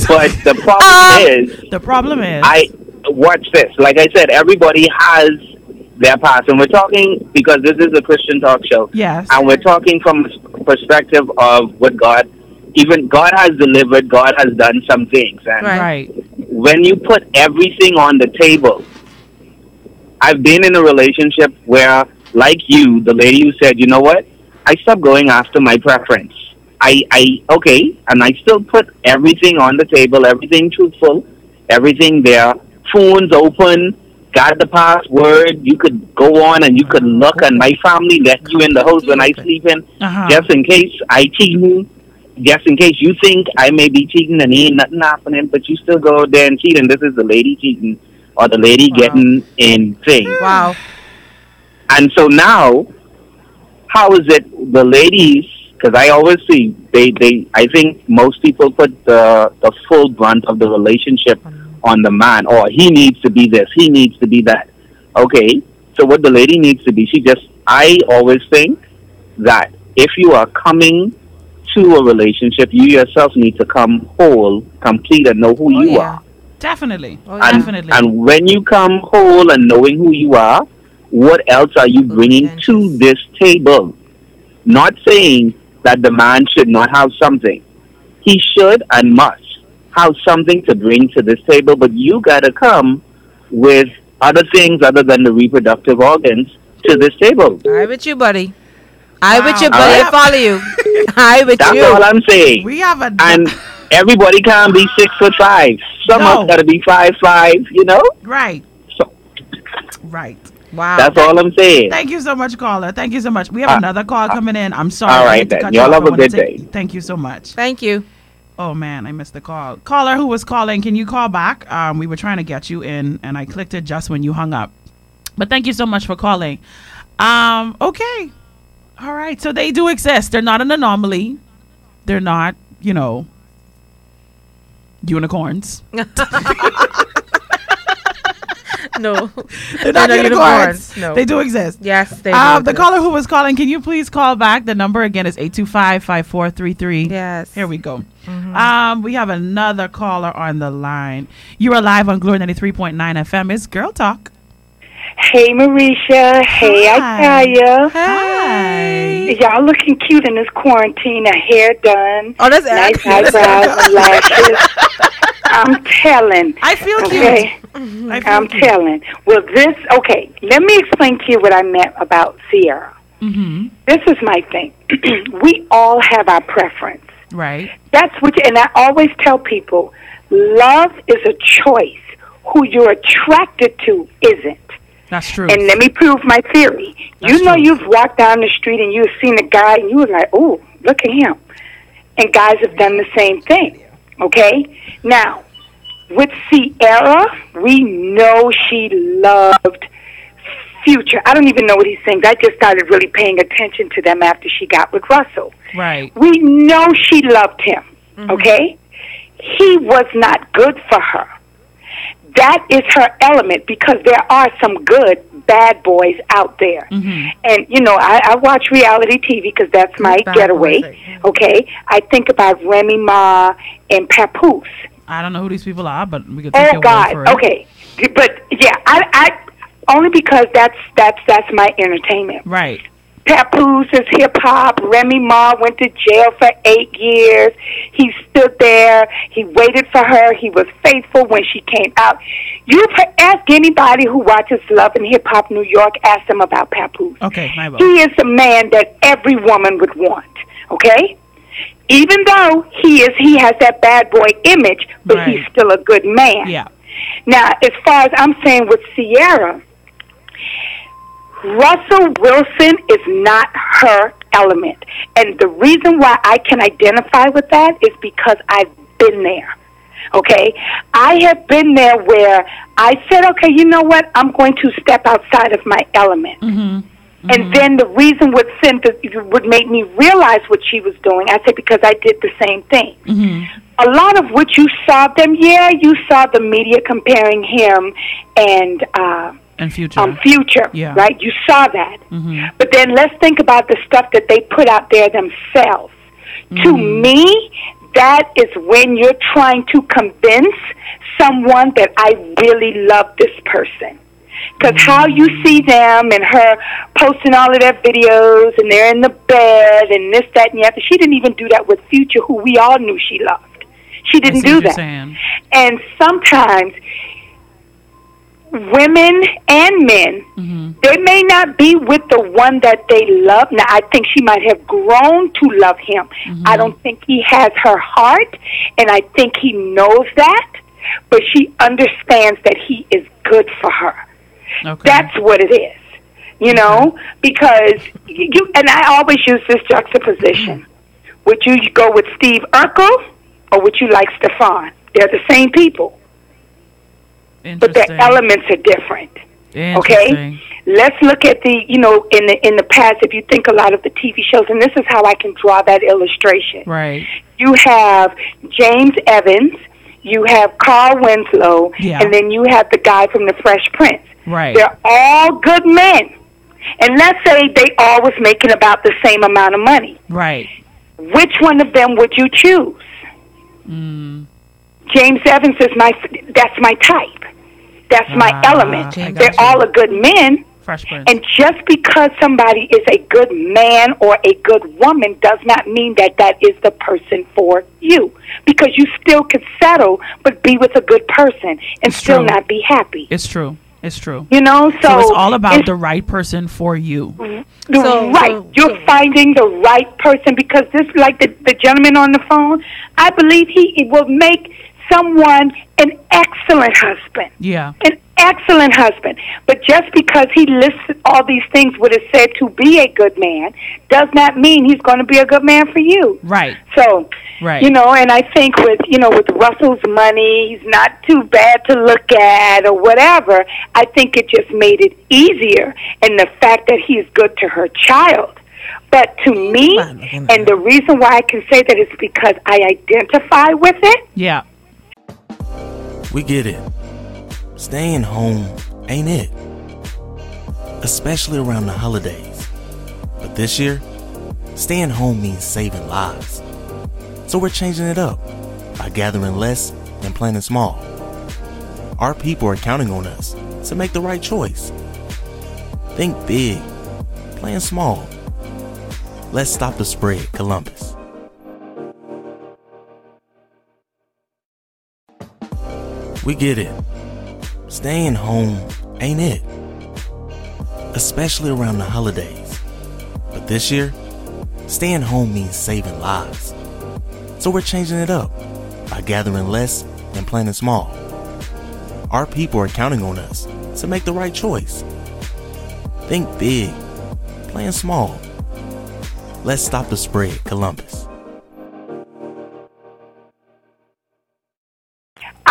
But the problem Um, is, The problem is, I watch this. Like I said, everybody has their past, and we're talking because this is a Christian talk show. yes, and we're talking from a perspective of what God, even God has delivered, God has done some things. And Right. right, when you put everything on the table, I've been in a relationship where, like you, the lady who said, you know what, I stopped going after my preference. I, I, okay, and I still put everything on the table, everything truthful, everything there, phones open, got the password, you could go on and you could look, and my family let you in the house when I sleep in, uh-huh. just in case I cheating, just in case you think I may be cheating and ain't nothing happening, but you still go out there and cheat, and this is the lady cheating or the lady Wow. getting in thing. wow. And so now, how is it the ladies? Because I always see they, they. I think most people put the the full brunt of the relationship on the man, or he needs to be this, he needs to be that. Okay, so what the lady needs to be, she just. I always think that if you are coming to a relationship, you yourself need to come whole, complete, and know who Oh, you yeah. are. definitely, Oh. And, definitely. and when you come whole and knowing who you are, what else are you bringing to this table? Not saying that the man should not have something. He should and must have something to bring to this table, but you got to come with other things other than the reproductive organs to this table. I with you, buddy. I with you, Wow. buddy. I Alright. follow you. I with That's you. That's all I'm saying. we have a And everybody can't be six foot five. Some No. of us got to be five five. You know. right. So Right. Wow. That's all I'm saying. Thank you so much, caller. Thank you so much. We have Uh, another call coming in. I'm sorry. all I right to then. cut you Y'all off. have I a wanna good take- day. Thank you so much. Thank you. Oh man, I missed the call. Caller who was calling, can you call back? Um, we were trying to get you in, and I clicked it just when you hung up. But thank you so much for calling. Um, okay, all right. So they do exist. They're not an anomaly. They're not, you know, unicorns. No. They're not not unicorns. unicorns, no. They do exist. Yes, they Um, do the caller who was calling, can you please call back? The number again is 825-5433. Yes. Here we go. Um, we have another caller on the line. You are live on Glory 93.9 FM. It's Girl Talk. Hey, Mericha. Hey, Hi. Hi. Y'all looking cute in this quarantine. A hair done. Oh, that's nice accurate. eyebrows and lashes. I'm telling. I feel Okay. cute. I feel I'm cute. telling. Well, this, okay, let me explain to you what I meant about Ciara. Mm-hmm. This is my thing. we all have our preference. Right. That's what, and I always tell people love is a choice. Who you're attracted to isn't. That's true. And let me prove my theory. That's you know, true. you've walked down the street and you've seen a guy and you were like, oh, look at him. And guys have done the same thing. Okay? Now, with Ciara, we know she loved Future. I don't even know what he sings. I just started really paying attention to them after she got with Russell. right. We know she loved him, mm-hmm. okay? He was not good for her. That is her element because there are some good bad boys out there. Mm-hmm. And, you know, I, I watch reality TV because that's my Bad getaway, boys, okay? I think about Remy Ma and Papoose. I don't know who these people are, but we can take Oh God. word for it. Okay. But yeah, I I only because that's that's that's my entertainment. Right. Papoose is hip hop. Remy Ma went to jail for eight years. He stood there. He waited for her. He was faithful when she came out. You ask anybody who watches Love and Hip Hop New York, ask them about Papoose. Okay, my. He is the man that every woman would want. Okay? Even though he is he has that bad boy image, but Right. he's still a good man. Yeah. Now, as far as I'm saying with Ciara, Russell Wilson is not her element. And the reason why I can identify with that is because I've been there. Okay? I have been there where I said, okay, you know what? I'm going to step outside of my element. Mm-hmm. Mm-hmm. And then the reason would send would make me realize what she was doing. I said because I did the same thing. Mm-hmm. A lot of what you saw them, yeah, you saw the media comparing him and uh, And future. um, Future, Yeah. right? You saw that. But then let's think about the stuff that they put out there themselves. To me, that is when you're trying to convince someone that I really love this person. Because how you see them and her posting all of their videos and they're in the bed and this, that, and the other. She didn't even do that with Future, who we all knew she loved. She didn't do that. And sometimes women and men, Mm-hmm. they may not be with the one that they love. Now, I think she might have grown to love him. Mm-hmm. I don't think he has her heart, and I think he knows that, but she understands that he is good for her. Okay. That's what it is. You know, because you and I always use this juxtaposition. Would you go with Steve Urkel or would you like Stefan? They're the same people, but the elements are different. Okay, Let's look at the, you know, in the in the past. If you think a lot of the TV shows, and this is how I can draw that illustration. Right. You have James Evans, you have Carl Winslow, Yeah. and then you have the guy from The Fresh Prince. Right. They're all good men. And let's say they all was making about the same amount of money. Right. Which one of them would you choose? Mm. James Evans is my that's my type. That's my Ah, element. They're you. all a good men. Fresh And just because somebody is a good man or a good woman does not mean that that is the person for you. Because you still could settle, but be with a good person and It's still true. not be happy. it's true. It's true. You know, so, So, it's all about it's the right person for you. the So- right. so- You're so- finding the right person because this, like the the gentleman on the phone, I believe he will make someone an excellent husband, Yeah. an excellent husband. But just because he listed all these things what is said to be a good man does not mean he's going to be a good man for you. Right. So, Right. you know, and I think with you know with Russell's money, he's not too bad to look at or whatever. I think it just made it easier, and the fact that he's good to her child. But to me, and the reason why I can say that is because I identify with it. Yeah. We get it. Staying home ain't it. Especially around the holidays. But this year, staying home means saving lives. So we're changing it up by gathering less and planning small. Our people are counting on us to make the right choice. Think big, plan small. Let's stop the spread, Columbus. We get it. Staying home ain't it. Especially around the holidays. But this year, staying home means saving lives. So we're changing it up by gathering less and planning small. Our people are counting on us to make the right choice. Think big, plan small. Let's stop the spread, Columbus.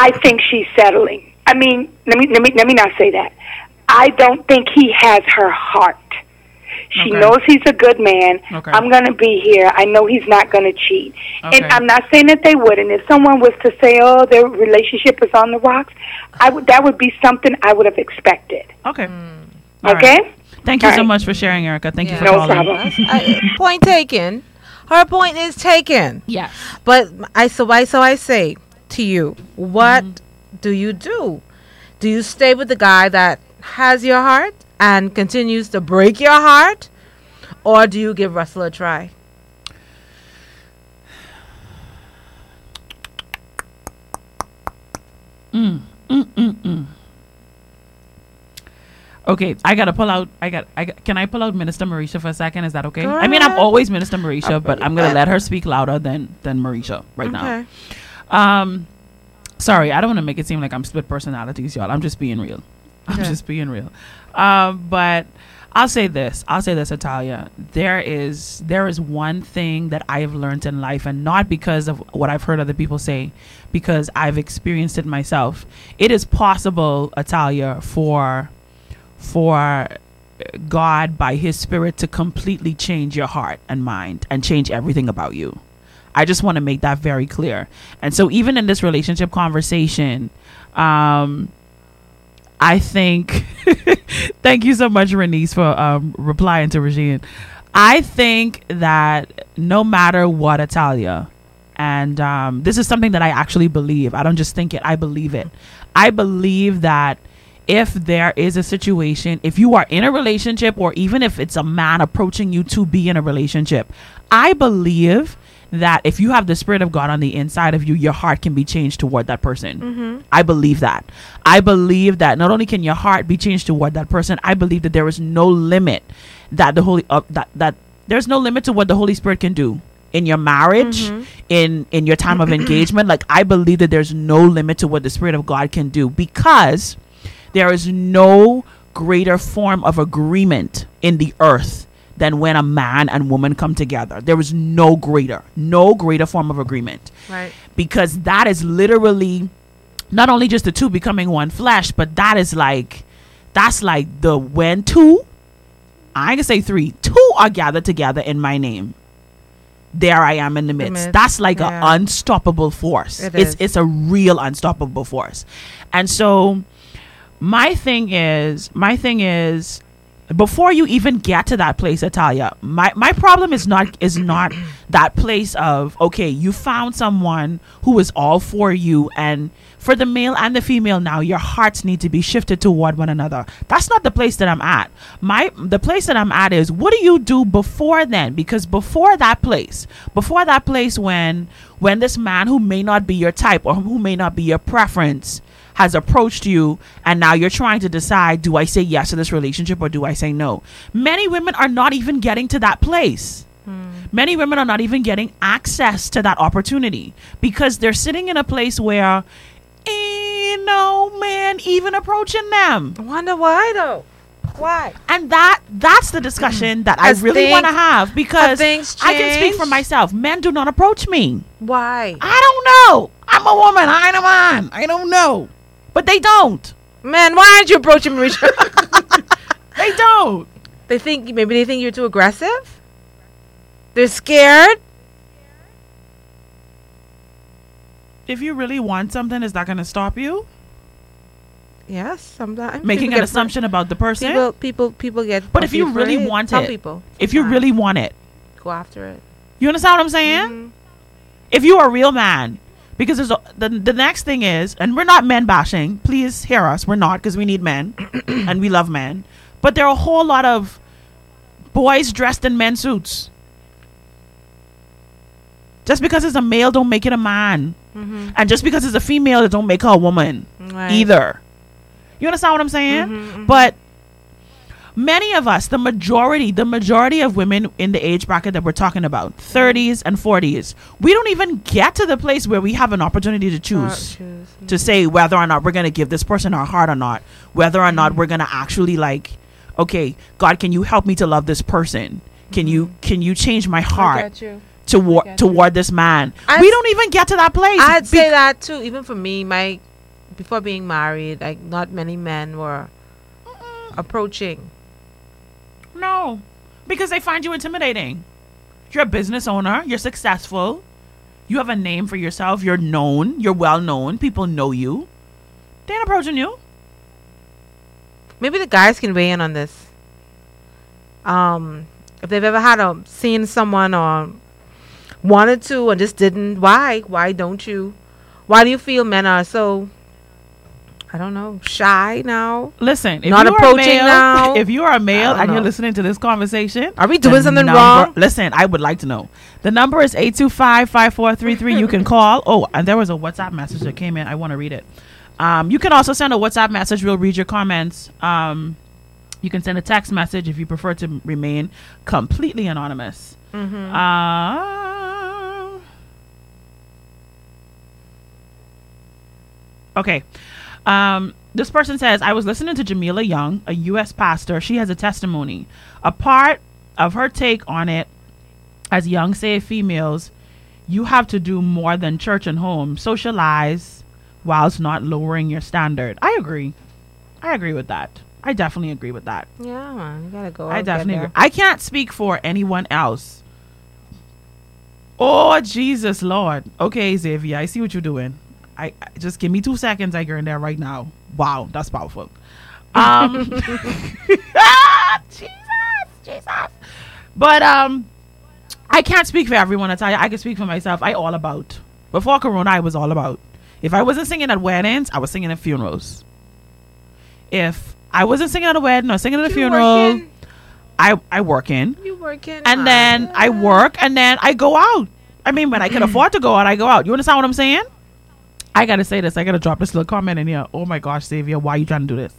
I think she's settling. I mean, let me let me let me not say that. I don't think he has her heart. She Okay. knows he's a good man. Okay. I'm going to be here. I know he's not going to cheat. Okay. And I'm not saying that they wouldn't. If someone was to say, "Oh, their relationship is on the rocks," I would that would be something I would have expected. Okay. Hmm. All okay? right. Thank you All so right. much for sharing, Erica. Thank you for No calling. problem. I, uh, uh, point taken. Her point is taken. Yes. But I so I so I say to you, what do you do? Do you stay with the guy that has your heart and continues to break your heart, or do you give Russell a try? Mm, mm, mm, mm. Okay, I gotta pull out. I got. I can I pull out Minister Mericha for a second? Is that okay? I mean, I'm always Minister Mericha, but I'm gonna let her speak louder than than Mericha right now. Um, sorry, I don't want to make it seem like I'm split personalities, y'all. I'm just being real. I'm Okay. just being real. Um, but I'll say this. I'll say this, Italia. There is there is one thing that I have learned in life, and not because of what I've heard other people say, because I've experienced it myself. It is possible, Italia, for for God by His Spirit to completely change your heart and mind and change everything about you. I just want to make that very clear. And so, even in this relationship conversation, um, I think, thank you so much, Renice, for um, replying to Regine. I think that no matter what, Italia, and um, this is something that I actually believe. I don't just think it, I believe it. I believe that if there is a situation, if you are in a relationship, or even if it's a man approaching you to be in a relationship, I believe that if you have the Spirit of God on the inside of you, your heart can be changed toward that person. Mhm. I believe that. I believe that not only can your heart be changed toward that person, I believe that there is no limit that the Holy uh, that that there's no limit to what the Holy Spirit can do in your marriage, Mhm. in in your time of engagement. Like I believe that there's no limit to what the Spirit of God can do because there is no greater form of agreement in the earth than when a man and woman come together. There is no greater, no greater form of agreement Right. because that is literally not only just the two becoming one flesh, but that is like that's like the when two, I gonna say three, two are gathered together in my name. There I am in the midst. midst, That's like yeah. an unstoppable force. It it's is. it's a real unstoppable force. And so my thing is my thing is before you even get to that place Italia my my problem is not is not that place of okay you found someone who is all for you and for the male and the female now your hearts need to be shifted toward one another. That's not the place that I'm at. My the place that I'm at is what do you do before then? Because before that place before that place when when this man who may not be your type or who may not be your preference has approached you and now you're trying to decide do I say yes to this relationship or do I say no? Many women are not even getting to that place. Many women are not even getting access to that opportunity because they're sitting in a place where eh, seeing no man even approaching them. I wonder why though. Why? And that that's the discussion that I really want to have because I can speak for myself. Men do not approach me. Why? I don't know. I'm a woman. I ain't a man. I don't know. But they don't. Man, why aren't you approaching Mericha? They don't. they think maybe they think you're too aggressive. They're scared. If you really want something, is that going to stop you? Yes, sometimes Making an assumption about the person? People, people, people get. But if you really afraid. want it, people if you really want it, go after it. you understand what I'm saying? Mm-hmm. If you are a real man, because there's a, the the next thing is, and we're not men bashing. Please hear us. We're not because we need men, and we love men. But there are a whole lot of boys dressed in men's suits. Just because it's a male, don't make it a man, Mhm. and just because it's a female, it don't make her a woman Right. either. You understand what I'm saying? But many of us, the majority, the majority of women in the age bracket that we're talking about, 30s and 40s, we don't even get to the place where we have an opportunity to choose. choose. To say whether or not we're going to give this person our heart or not, whether or not mm. we're going to actually like, okay, God, can you help me to love this person? Can you mm-hmm. can you change my heart toward toward this man? I'd we don't even get to that place. I'd Be- say that too. Even for me, my before being married, like not many men were approaching. No, because they find you intimidating. You're a business owner. You're successful. You have a name for yourself. You're known. You're well known. People know you. They ain't approaching you. Maybe the guys can weigh in on this. Um, if they've ever had a seen someone or wanted to and just didn't, why? Why don't you? Why do you feel men are so? I don't know, shy now. Listen, if not you approaching male, now. if you are a male and you're listening to this conversation, Are we doing something number- wrong? Listen, I would like to know. The number is 825-5433. You can call. Oh, and there was a WhatsApp message that came in. I want to read it. Um, you can also send a WhatsApp message. We'll read your comments. Um, you can send a text message if you prefer to remain completely anonymous. Mhm. Uh, okay. Um, this person says, I was listening to Jamila Young, a U.S. pastor. She has a testimony. A part of her take on it, as Young say, females, you have to do more than church and home. Socialize whilst not lowering your standard. I agree. I agree with that. I definitely agree with that. Yeah, man, you gotta go. I definitely agree. I can't speak for anyone else. Oh Jesus Lord. Okay, Xavier, I see what you're doing. I, I- just give me two seconds. I get in there right now. Wow, that's powerful. Um, Jesus, Jesus. But um, I can't speak for everyone. I tell you, I can speak for myself. I all about. Before Corona, I was all about. If I wasn't singing at weddings, I was singing at funerals. If I wasn't singing at a wedding or singing at a You funeral? I I working You working? and then I work and then I go out. I mean, when I can afford to go out, I go out. You understand what I'm saying? I gotta say this. I gotta drop this little comment in here. Oh my gosh, Xavier, why are you trying to do this?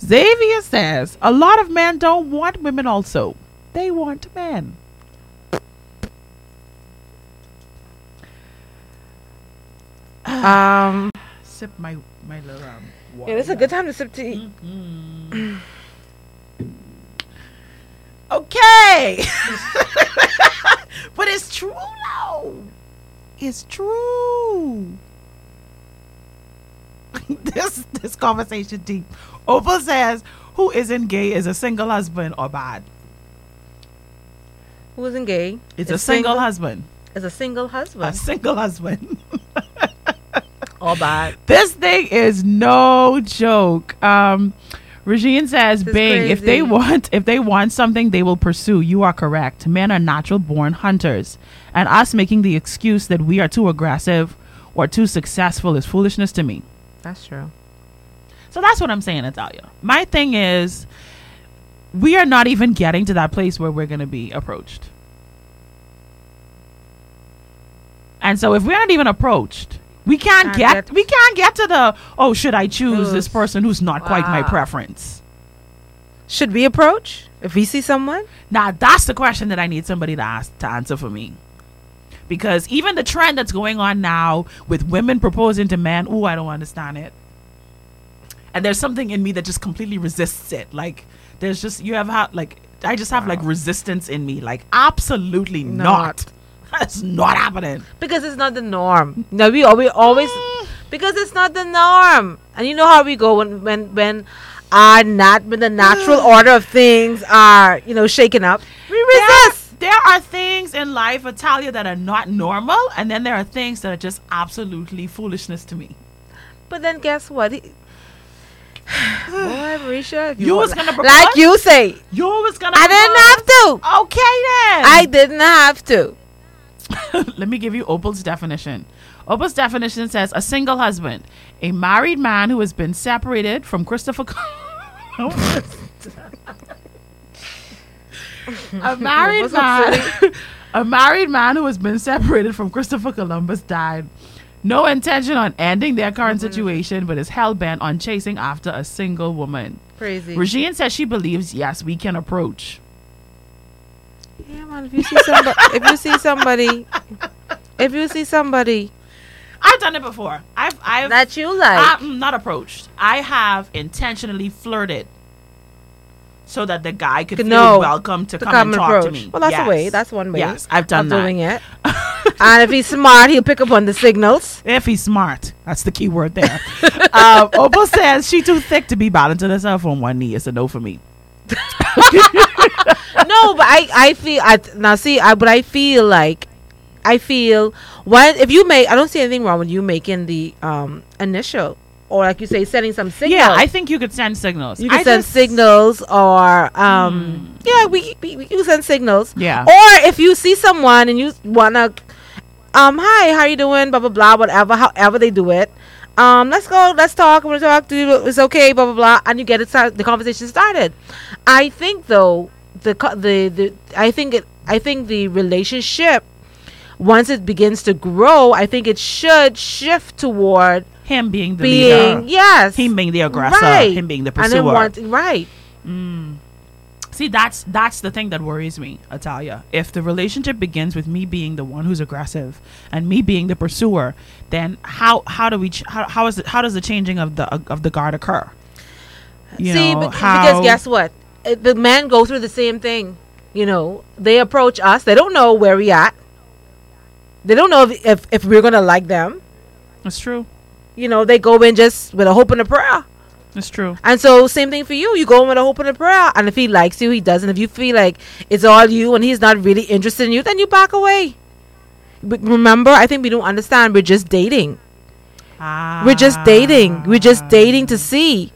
Xavier says a lot of men don't want women. Also, they want men. Um, Sip my my little um. yeah, this is a good time to sip tea. Okay. but it's true though. It's true. this this conversation deep. Opal says, "Who isn't gay is a single husband or bad." Who isn't gay? It's Is a single, husband. Is a single husband. A single husband. All bad. this thing is no joke. Um, Regine says, This "Bing, if they want, if they want something, they will pursue. You are correct. Men are natural born hunters, and us making the excuse that we are too aggressive or too successful is foolishness to me. That's true. So that's what I'm saying, Italia. My thing is, we are not even getting to that place where we're going to be approached. And so if we're not even approached, we can't Can't get, get- we can't get to the oh should I choose this person who's not quite my preference. Should we approach if we see someone? Now that's the question that I need somebody to ask to answer for me. Because even the trend that's going on now with women proposing to men, oh, I don't understand it. and there's something in me that just completely resists it. Like there's just you have ha- like I just have like resistance in me. Like absolutely not. Not. That's not happening. because it's not the norm. No, we always always because it's not the norm. And you know how we go when when when our not when the natural order of things are you know shaken up. We resist. There are things in life, Italia, that are not normal, and then there are things that are just absolutely foolishness to me. But then guess what? Boy, Mericha, You want- was gonna propose? like you say. You was gonna. I didn't have to. Okay then. I didn't have to. Let me give you Opal's definition. Opal's definition says a single husband, a married man who has been separated from Christopher. Col- a married man, a married man who has been separated from Christopher Columbus died. No intention on ending their current mm-hmm. situation, but is hell bent on chasing after a single woman. Crazy. Regine says she believes yes, we can approach. Yeah, man. If you see somebody, if you see somebody, if you see somebody I've done it before. I've I've that you like, I'm not approached. I have intentionally flirted so that the guy could feel welcome to, to come, come and talk approach. to me. Well, that's a way. That's one way. Yes, I've done that. doing it. and if he's smart, he'll pick up on the signals. If he's smart, that's the key word there. um, Opal says she too thick to be balancing herself on one knee. It's a no for me. no, but I, I feel I now see I but I feel like I feel when if you make I don't see anything wrong with you making the um initial or like you say sending some signals. Yeah, I think you could send signals. you can I send signals or um yeah we, we we can send signals. Yeah. Or if you see someone and you wanna um hi how you doing blah blah blah whatever however they do it. Um, let's go. Let's talk. I'm gonna talk to you. It's okay. Blah blah blah. And you get it. Start, the conversation started. I think though the the the I think it I think the relationship once it begins to grow, I think it should shift toward him being the being leader. yes, Him being the aggressor. right, Him being the pursuer. want right. See, that's that's the thing that worries me, Italia. If the relationship begins with me being the one who's aggressive and me being the pursuer, then how how do we ch- how how is it how does the changing of the of the guard occur? You See, know, how, because guess what? Uh, The men go through the same thing. You know, they approach us. They don't know where we at. They don't know if if, if we're gonna like them. That's true. You know, they go in just with a hope and a prayer. It's true. And so, same thing for you. You go in with a hope and a prayer. And if he likes you, he doesn't. If you feel like it's all you and he's not really interested in you, then you back away. But remember, I think we don't understand. We're just dating. Ah. We're just dating. We're just dating to see.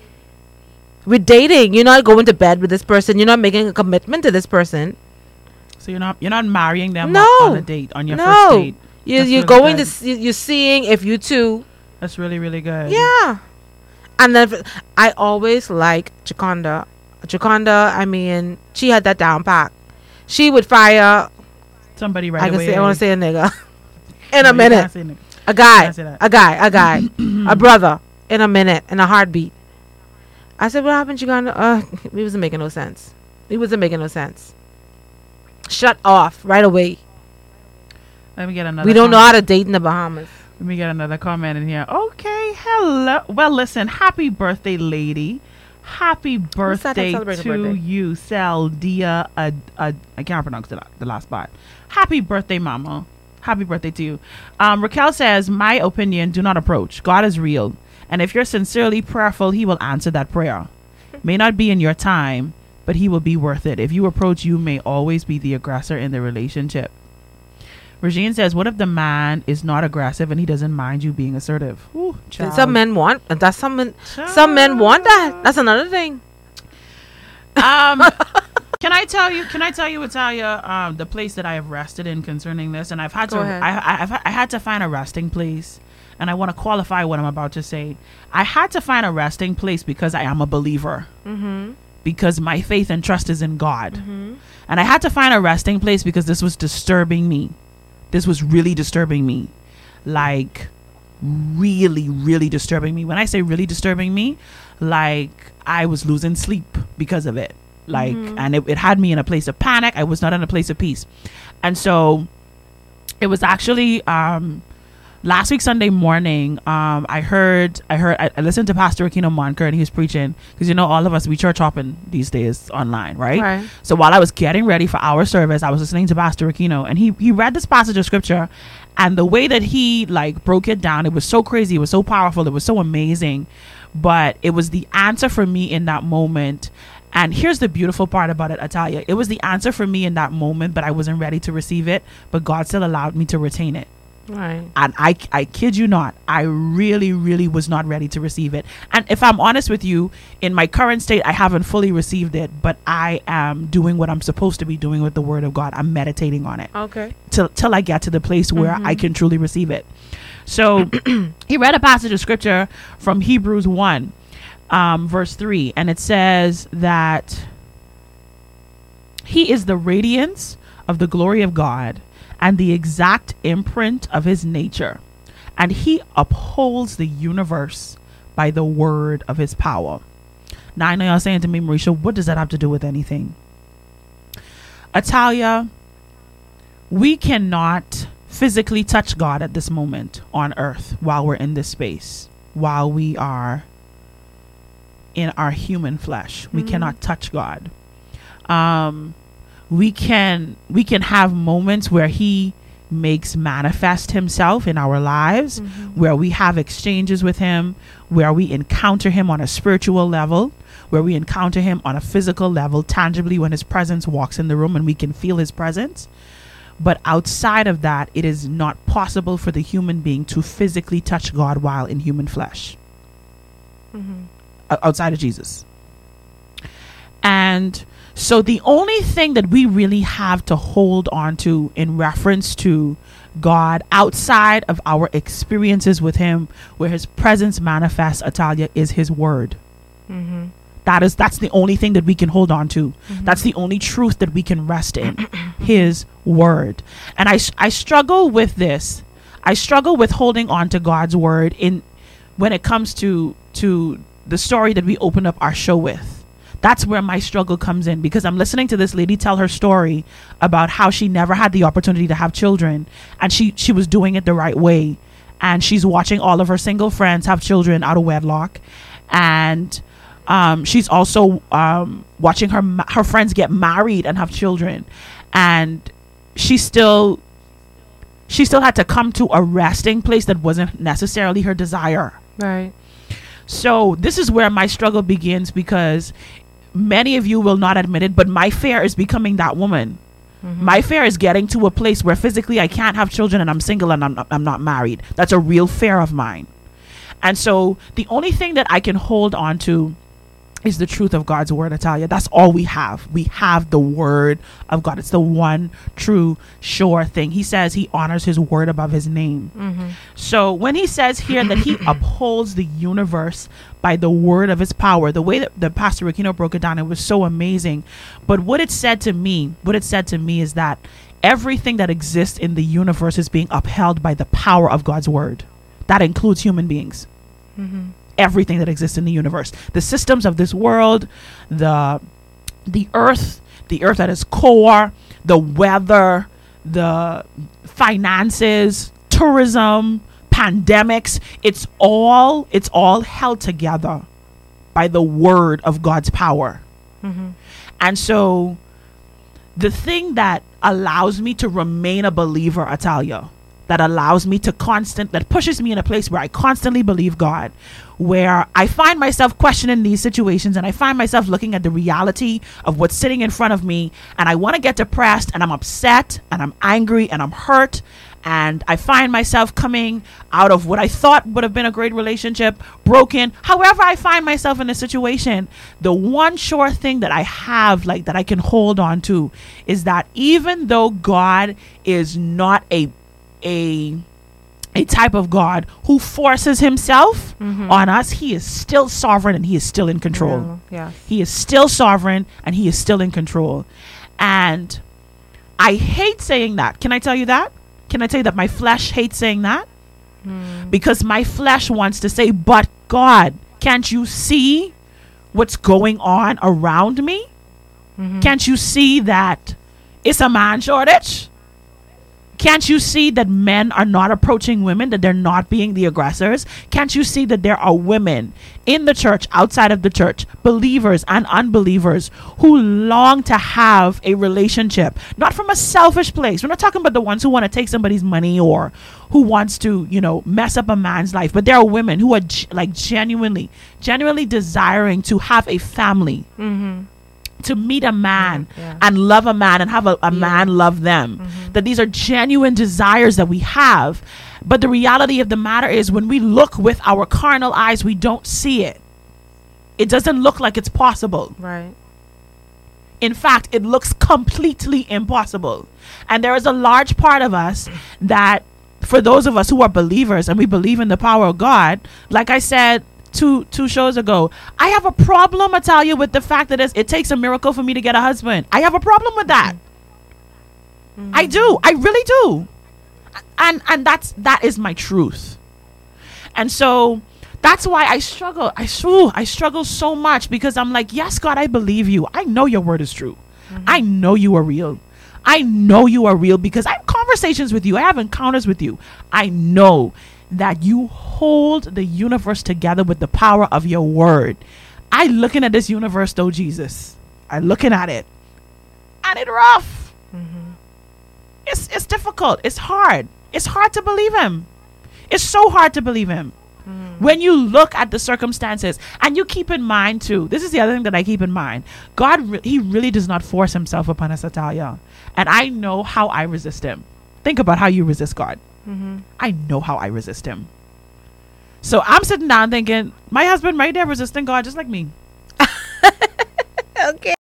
We're dating. You're not going to bed with this person. You're not making a commitment to this person. So you're not you're not marrying them No. on a date on your no. first date. You, you're going to see, you're seeing if you two That's really really good. Yeah. And then I always like Jaconda. Jaconda, I mean, she had that down pat. She would fire. Somebody right I can away. say I want to say a nigga in No, a minute. can't say nigga. A guy, can't say that. a guy, a guy, a brother in a minute, in a heartbeat. I said, "What happened, Jaconda?" Uh, it wasn't making no sense. It wasn't making no sense. Shut off right away. Let me get another. we don't know how to date in the Bahamas. Let me get another comment in here. Okay, hello. Well, listen, happy birthday, lady. Happy birthday to birthday? you, Saldia. Uh, uh, I can't pronounce the, the last part. Happy birthday, mama. Happy birthday to you. Um, Raquel says, My opinion, do not approach. God is real. And if you're sincerely prayerful, he will answer that prayer. May not be in your time, but he will be worth it. If you approach, you may always be the aggressor in the relationship. Regine says, "What if the man is not aggressive and he doesn't mind you being assertive?" Ooh, child. some men want and that's some men. Some men want that. That's another thing. Um, can I tell you? Can I tell you, Italia, um, the place that I have rested in concerning this, and I've had Go to, ahead. I, I've, I had to find a resting place, and I want to qualify what I'm about to say. I had to find a resting place because I am a believer. Mm-hmm. Because my faith and trust is in God, and I had to find a resting place because this was disturbing me. This was really disturbing me, like really, really disturbing me. When I say really disturbing me, like I was losing sleep because of it. Like, Mhm. and it, it had me in a place of panic. I was not in a place of peace. And so it was actually um, last week Sunday morning, um, I heard, I heard, I, I listened to Pastor Aquino Monker and he was preaching because you know all of us we church hopping these days online, right? Right. So while I was getting ready for our service, I was listening to Pastor Aquino and he he read this passage of scripture, and the way that he like broke it down, it was so crazy, it was so powerful, it was so amazing, but it was the answer for me in that moment. And here's the beautiful part about it, Italia. It was the answer for me in that moment, but I wasn't ready to receive it. But God still allowed me to retain it Right. and I, I kid you not, I really, really was not ready to receive it. And if I'm honest with you, in my current state, I haven't fully received it, but I am doing what I'm supposed to be doing with the Word of God. I'm meditating on it Okay. till till I get to the place where I can truly receive it. So he read a passage of scripture from Hebrews one, um, verse three, and it says that he is the radiance of the glory of God and the exact imprint of his nature, and he upholds the universe by the word of his power. Now I know y'all saying to me, Mericha, what does that have to do with anything? Italia, we cannot physically touch God at this moment on earth while we're in this space, while we are in our human flesh. We cannot touch God. Um, we can we can have moments where He makes manifest Himself in our lives, mm-hmm. where we have exchanges with Him, where we encounter Him on a spiritual level, where we encounter Him on a physical level, tangibly when His presence walks in the room and we can feel His presence. But outside of that, it is not possible for the human being to physically touch God while in human flesh. Mm-hmm. O- Outside of Jesus. And so the only thing that we really have to hold on to in reference to God outside of our experiences with Him, where His presence manifests, Italia, is His Word. Mm-hmm. That is that's the only thing that we can hold on to. Mm-hmm. That's the only truth that we can rest in. his word. And I I struggle with this. I struggle with holding on to God's word in when it comes to to the story that we open up our show with. That's where my struggle comes in because I'm listening to this lady tell her story about how she never had the opportunity to have children and she she was doing it the right way. And she's watching all of her single friends have children out of wedlock. And um, she's also um, watching her her friends get married and have children. And she still she still had to come to a resting place that wasn't necessarily her desire. Right. so this is where my struggle begins because many of you will not admit it, but my fear is becoming that woman. Mm-hmm. My fear is getting to a place where physically I can't have children and I'm single and I'm not, I'm not married. That's a real fear of mine. And so the only thing that I can hold on to is the truth of God's word, Natalia. That's all we have. We have the word of God. It's the one true, sure thing. He says he honors his word above his name. Mm-hmm. So when he says here that he upholds the universe by the word of his power, the way that the Pastor Aquino broke it down, it was so amazing. But what it said to me, what it said to me is that everything that exists in the universe is being upheld by the power of God's word. That includes human beings mm-hmm. Everything that exists in the universe. The systems of this world the the earth the earth at its core the weather the finances tourism pandemics it's all it's all held together by the word of god's power. Mm-hmm. And so the thing that allows me to remain a believer, Italia, that allows me to constant, that pushes me in a place where I constantly believe God, where I find myself questioning these situations and I find myself looking at the reality of what's sitting in front of me and I want to get depressed and I'm upset and I'm angry and I'm hurt and I find myself coming out of what I thought would have been a great relationship broken. However, I find myself in a situation, the one sure thing that I have, like that I can hold on to, is that even though God is not a a a type of God who forces himself mm-hmm. on us, he is still sovereign and he is still in control. Yeah. He is still sovereign and he is still in control. And I hate saying that. Can I tell you that? Can I tell you that my flesh hates saying that? Hmm. Because my flesh wants to say, but God, can't you see what's going on around me? Mm-hmm. Can't you see that it's a man shortage? Can't you see that men are not approaching women, that they're not being the aggressors? Can't you see that there are women in the church, outside of the church, believers and unbelievers who long to have a relationship, not from a selfish place. We're not talking about the ones who want to take somebody's money or who wants to, you know, mess up a man's life, but there are women who are g- like genuinely, genuinely desiring to have a family Mm-hmm. To meet a man yeah. and love a man and have a, a man love them. Mm-hmm. That these are genuine desires that we have. But the reality of the matter is, when we look with our carnal eyes, we don't see it. It doesn't look like it's possible. Right. In fact, it looks completely impossible. And there is a large part of us that, for those of us who are believers and we believe in the power of God, like I said two two shows ago, I have a problem, Natalia, with the fact that it's, it takes a miracle for me to get a husband. I have a problem with that. Mm-hmm. I do. I really do. And and that's that is my truth. And so that's why I struggle. I ooh, I struggle so much because I'm like, yes, God, I believe you. I know your word is true. Mm-hmm. I know you are real. I know you are real because I have conversations with you. I have encounters with you. I know that you hold the universe together with the power of your word. I looking at this universe though, Jesus. I looking at it. And it rough. Mm-hmm. It's it's difficult. It's hard. It's hard to believe him. It's so hard to believe him. Mm. When you look at the circumstances and you keep in mind too, this is the other thing that I keep in mind. God, re- He really does not force Himself upon us, Italia. And I know how I resist Him. Think about how you resist God. Mm-hmm. I know how I resist Him. So I'm sitting down thinking, my husband right there resisting God just like me. Okay.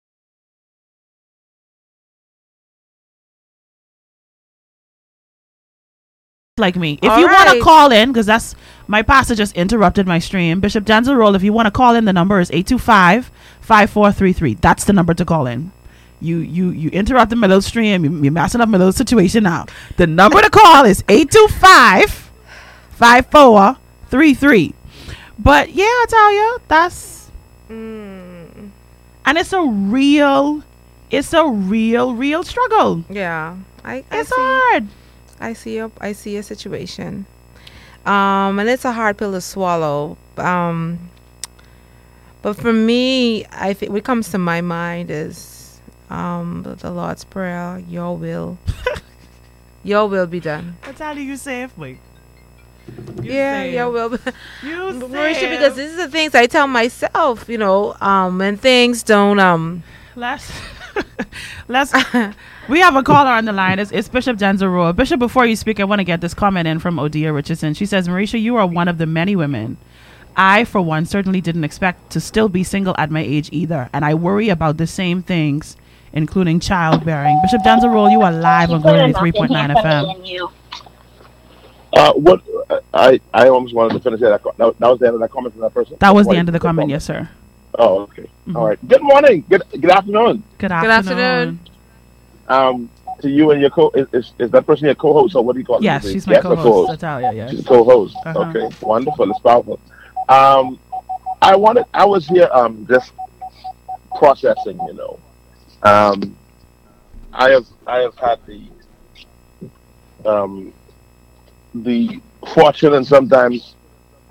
like me. If All you want to call in, because that's my pastor just interrupted my stream. Bishop Denzel Roll, if you want to call in, the number is 825 5433. That's the number to call in. You you you interrupted my little stream. You, you're messing up my little situation now. The number to call is 825 5433. But yeah, I tell you, that's. Mm. And it's a real, it's a real, real struggle. Yeah. I, I It's see. hard. I see your I see a situation. Um and it's a hard pill to swallow. Um but for me, I think what comes to my mind is um the, Lord's prayer, your will. your will be done. That's how do you say it, wait. You yeah, it. will. Be- You Mericha, because these are the things I tell myself, you know, um when things don't um Let's let's we have a caller on the line. It's, it's Bishop Janzaro. Bishop, before you speak, I want to get this comment in from Odia Richardson. She says, Mericha, you are one of the many women. I, for one, certainly didn't expect to still be single at my age either, and I worry about the same things, including childbearing. Bishop Janzaro, you are live on Glory 3.9 FM. Uh, what I I almost wanted to finish that. That, that was the end of that comment from that person. That was the end of the good comment, yes, sir. Oh, okay. All right. Good morning. Good good afternoon. Good Good afternoon. afternoon. Um, to you and your co is, is, is that person your co-host or what do you call it? Yes, she's my guest or co-host, Natalia, yes. She's a co-host. Uh-huh. Okay, wonderful. It's powerful. Um, I wanted. I was here. Um, just processing. You know, um, I have I have had the um the fortune and sometimes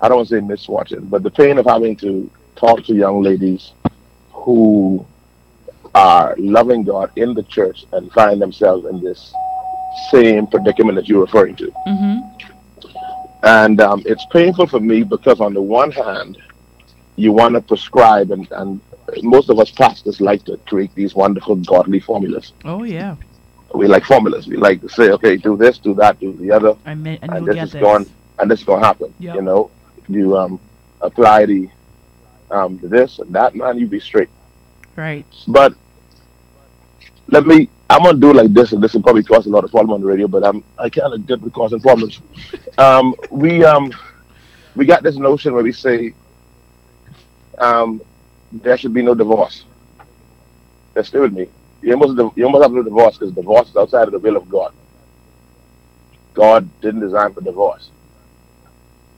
I don't want to say misfortune, but the pain of having to talk to young ladies who are loving God in the church and find themselves in this same predicament that you're referring to. Mm-hmm. And um, it's painful for me because, on the one hand, you want to prescribe, and, and most of us pastors like to create these wonderful godly formulas. Oh, yeah. We like formulas. We like to say, okay, do this, do that, do the other, I mean, and and this is this. going, and this is going to happen. Yep. You know, you um, apply the um, this and that, man, you be straight. Right. But let me. I'm gonna do like this, and this will probably cause a lot of problem on the radio. But I'm I kind of good with causing problems. Um, we um, we got this notion where we say um, there should be no divorce. Now, stay with me. You almost you almost have no divorce because divorce is outside of the will of God. God didn't design for divorce.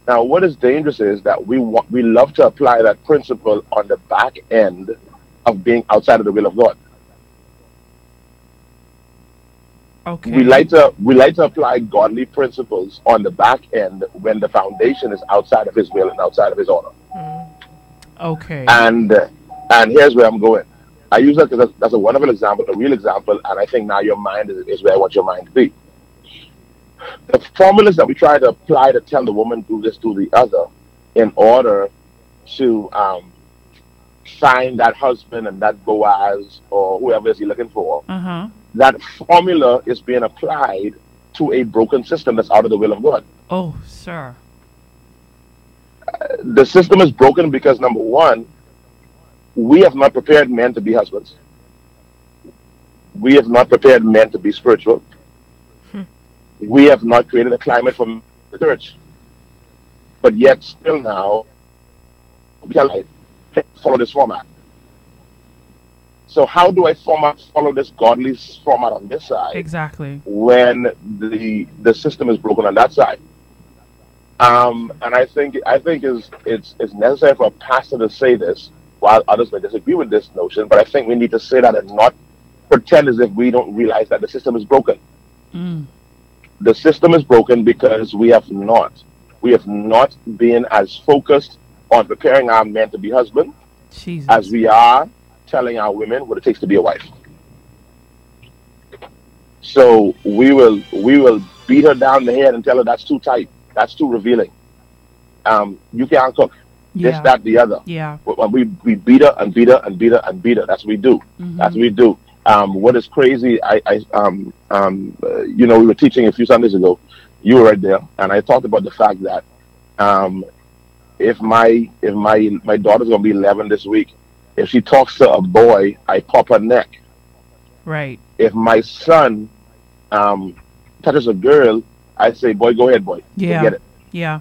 Now, what is dangerous is that we want, we love to apply that principle on the back end of being outside of the will of God. Okay. We like to we like to apply godly principles on the back end when the foundation is outside of His will and outside of His honor. Okay. And and here's where I'm going. I use that because that's, that's a wonderful example, a real example, and I think now your mind is, is where I want your mind to be. The formulas that we try to apply to tell the woman do this, do the other, in order to um, find that husband and that Boaz or whoever is he looking for, Uh huh. that formula is being applied to a broken system that's out of the will of God. Oh, sir. The system is broken because number one, we have not prepared men to be husbands. We have not prepared men to be spiritual. Hmm. We have not created a climate for the church. But yet, still now, we are like, follow this format. So, how do I format follow this godly format on this side? Exactly. when the the system is broken on that side. Um, and I think I think is it's it's necessary for a pastor to say this, while others may disagree with this notion. But I think we need to say that and not pretend as if we don't realize that the system is broken. Mm. The system is broken because we have not we have not been as focused on preparing our men to be husbands Jesus. as we are telling our women what it takes to be a wife. So we will we will beat her down the head and tell her that's too tight, that's too revealing. Um, you can't cook. This, Yeah. that, the other. Yeah. We we beat her and beat her and beat her and beat her. That's what we do. Mhm. That's what we do. Um, what is crazy? I, I um um uh, you know we were teaching a few Sundays ago. You were right there, and I talked about the fact that um if my if my my daughter's gonna be 11 this week, if she talks to a boy, I pop her neck. Right. If my son um touches a girl, I say, boy, go ahead, boy, Yeah. get it. Yeah.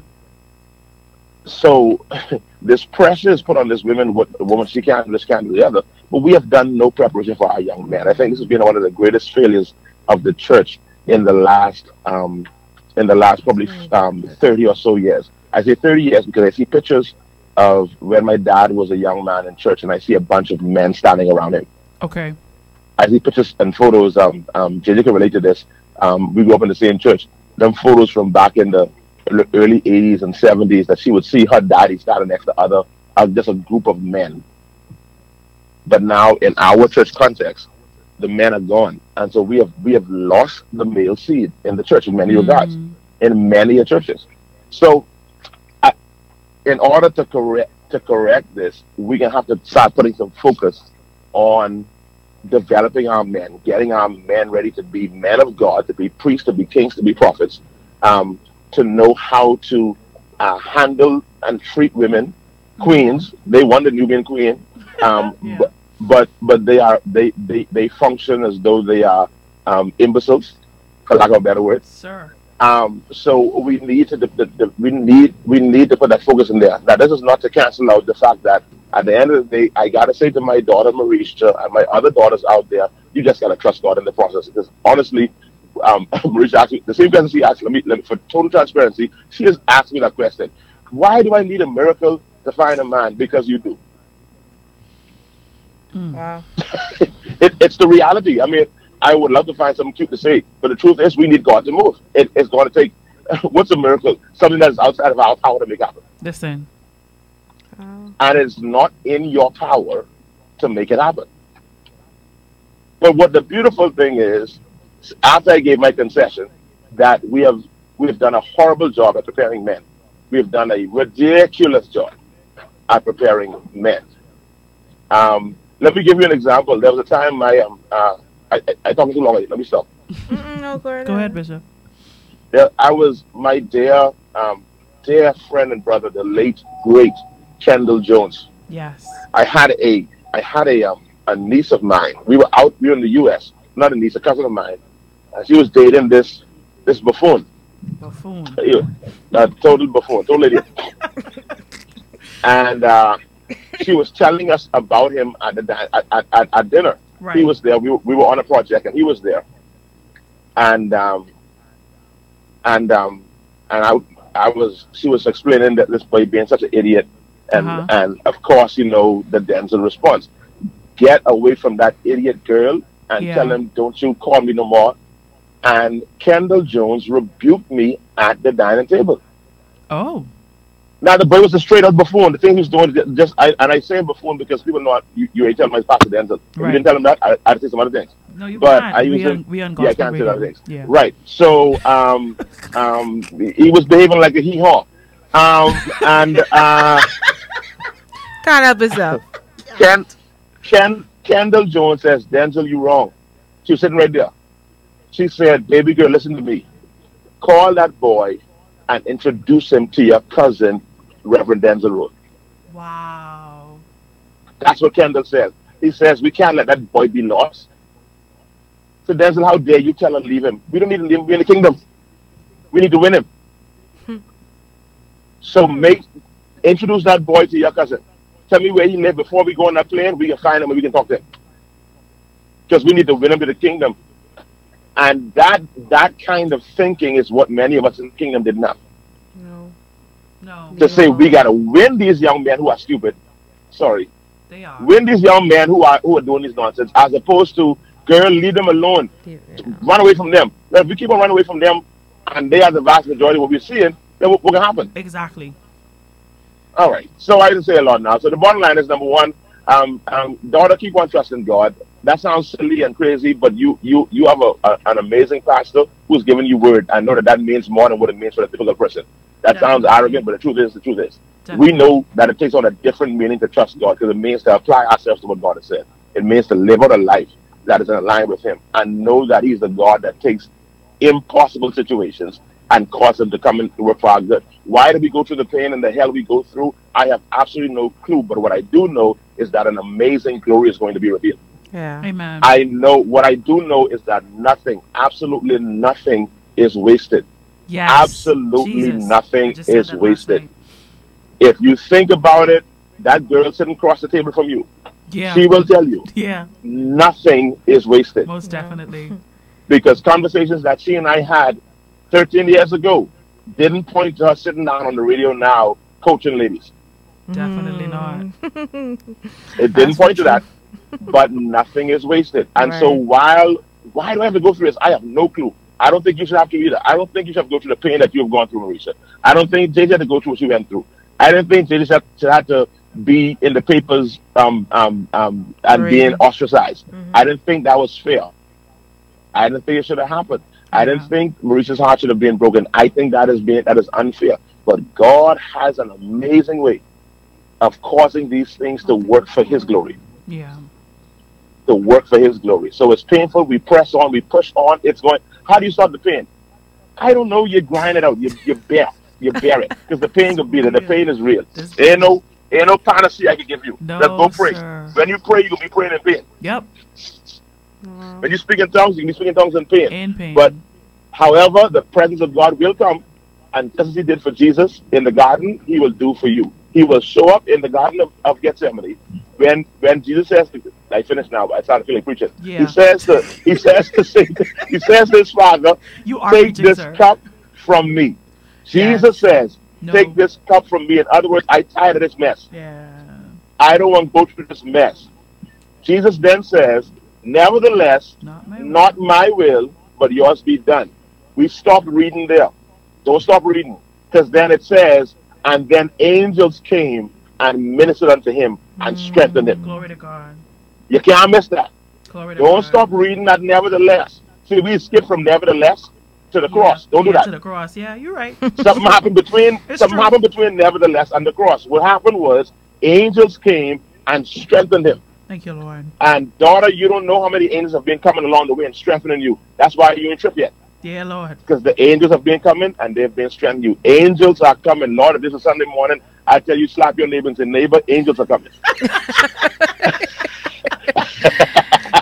So this pressure is put on this woman. What woman she can't do this, can't do the other. But we have done no preparation for our young men. I think this has been one of the greatest failures of the church in the last um, in the last probably um, thirty or so years. I say thirty years because I see pictures of when my dad was a young man in church, and I see a bunch of men standing around him. Okay. I see pictures and photos. Um, um, JJ can relate to this. Um, we grew up in the same church. Them photos from back in the early- early 80s and 70s that she would see her daddy standing next to other, uh, just a group of men. But now in our church context, the men are gone, and so we have we have lost the male seed in the church in many regards, in many of churches. So, I, in order to correct to correct this, we're gonna have to start putting some focus on developing our men, getting our men ready to be men of God, to be priests, to be kings, to be prophets, um, to know how to uh, handle and treat women, queens. They want the Nubian queen, um, but, but but they are they, they they function as though they are um, imbeciles, for lack of a better word. Sir. Um, so we need to the, the, the, we need we need to put that focus in there. Now this is not to cancel out the fact that at the end of the day, I gotta say to my daughter Mericha and my other daughters out there, you just gotta trust God in the process. Because honestly, um, Mericha asked me the same question she asked. Let me, let me for total transparency, she just asked me that question. Why do I need a miracle to find a man? Because you do. Wow. it, it's the reality. I mean, I would love to find something cute to say, but the truth is, we need God to move. It, it's going to take what's a miracle? Something that's outside of our power to make happen, Listen. and it's not in your power to make it happen. But what the beautiful thing is, after I gave my concession, that we have we have done a horrible job at preparing men. We have done a ridiculous job at preparing men. Um, let me give you an example. There was a time I um uh, I, I, I talking too long. Let me stop. no, go Go ahead, Bishop. There, I was my dear um dear friend and brother, the late great Kendall Jones. Yes. I had a I had a um, a niece of mine. We were out. We were in the U.S. Not a niece, a cousin of mine. And she was dating this this buffoon. Buffoon. Yeah, a total buffoon, total idiot. and uh, she was telling us about him at the di- at, at, at, at dinner. He was there. We were, we were on a project, and he was there. And um, and um, and I I was she was explaining that this boy being such an idiot, and Uh-huh. and of course you know the Denzel response, get away from that idiot girl and Yeah. tell him don't you call me no more. and Kendall Jones rebuked me at the dining table. Oh. Now the boy was a straight up buffoon. The thing he was doing, just I, and I say buffoon because people know you. You already tell my pastor Denzel. If you didn't tell him that, I, I'd say some other things. No, you but can't. I We use on- we on yeah, I can't say other things. Yeah. Right. So um, um, he was behaving like a hee haw, um, and uh, Can't help himself. Ken, Ken, Kendall Jones says, Denzel, you wrong. She was sitting right there. She said, baby girl, listen to me. Call that boy and introduce him to your cousin, Reverend Denzel Road. Wow. That's what Kendall says. He says, we can't let that boy be lost. So Denzel, how dare you tell him leave him? We don't need to leave him. We're in the kingdom. We need to win him. so make, introduce that boy to your cousin. Tell me where he lives before we go on that plane. We can find him and we can talk to him. Because we need to win him to the kingdom. And that that kind of thinking is what many of us in the kingdom did not. No. To say we gotta win these young men who are stupid. Sorry. They are. Win these young men who are who are doing this nonsense, as opposed to girl, leave them alone. Run away from them. Now, if we keep on running away from them, and they are the vast majority of what we're seeing, then what, what can happen? Exactly. All right. So I didn't say a lot now. So the bottom line is number one, um, um, daughter, keep on trusting God. That sounds silly and crazy, but you you you have a, a an amazing pastor who's giving you word. I know that that means more than what it means for a typical person. That sounds arrogant, but the truth is, the truth is, we know that it takes on a different meaning to trust God because it means to apply ourselves to what God has said. It means to live out a life that is in line with Him and know that He's the God that takes impossible situations and cause them to come and work for our good. Why do we go through the pain and the hell we go through? I have absolutely no clue. But what I do know is that an amazing glory is going to be revealed. Yeah. Amen. I know what I do know is that nothing, absolutely nothing, is wasted. Yes. Absolutely Jesus. nothing is that last wasted. If you think about it, that girl sitting across the table from you, Yeah. she will tell you Yeah. nothing is wasted. Most definitely. because conversations that she and I had 13 years ago didn't point to her sitting down on the radio now coaching ladies. Mm. Definitely not. It didn't point to that, but nothing is wasted. And so while why do I have to go through this? I have no clue. I don't think you should have to either. I don't think you should have to go through the pain that you have gone through, Mericha. I don't think JJ had to go through what she went through. I didn't think JJ should, should have to be in the papers um, um, um, and Right. being ostracized. I didn't think that was fair. I didn't think it should have happened. I didn't think Mericha's heart should have been broken. I think that is being that is unfair. But God has an amazing way of causing these things to work for His glory Yeah. to work for his glory. So it's painful. We press on, we push on. It's going. How do you stop the pain? I don't know. You grind it out. You you bear you bear it because the pain will be there. The pain is real. Ain't no ain't no panacea I can give you. No, Just go pray. sir. When you pray, you will be praying in pain. Yep. When you speak in tongues, you can be speaking in tongues in pain. In pain. But however, the presence of God will come, and just as He did for Jesus in the garden, He will do for you. He will show up in the Garden of, of Gethsemane when when Jesus says, to, "I finished now." But I started feeling preaching. Yeah. He says to He says to say, He says to His Father, You are "Take preaching, this sir." cup from me." Jesus says, No. "Take this cup from me." In other words, I tired of this mess. Yeah. I don't want to go through this mess. Jesus then says, Nevertheless, not my, will, but yours be done. We stopped reading there. Don't stop reading. Because then it says, And then angels came and ministered unto him and mm. strengthened him. Glory to God. You can't miss that. Glory to Don't God. stop reading that nevertheless. See, we skip from nevertheless to the cross. Don't do that. To the cross. Yeah, you're right. something happened between It's something true. happened between nevertheless and the cross. What happened was angels came and strengthened him. Thank you, Lord. And daughter, you don't know how many angels have been coming along the way and strengthening you. That's why you ain't tripped yet. Yeah, Lord. Because the angels have been coming and they've been strengthening you. Angels are coming. Lord, if this is Sunday morning, I tell you, slap your neighbor and say, neighbor, angels are coming.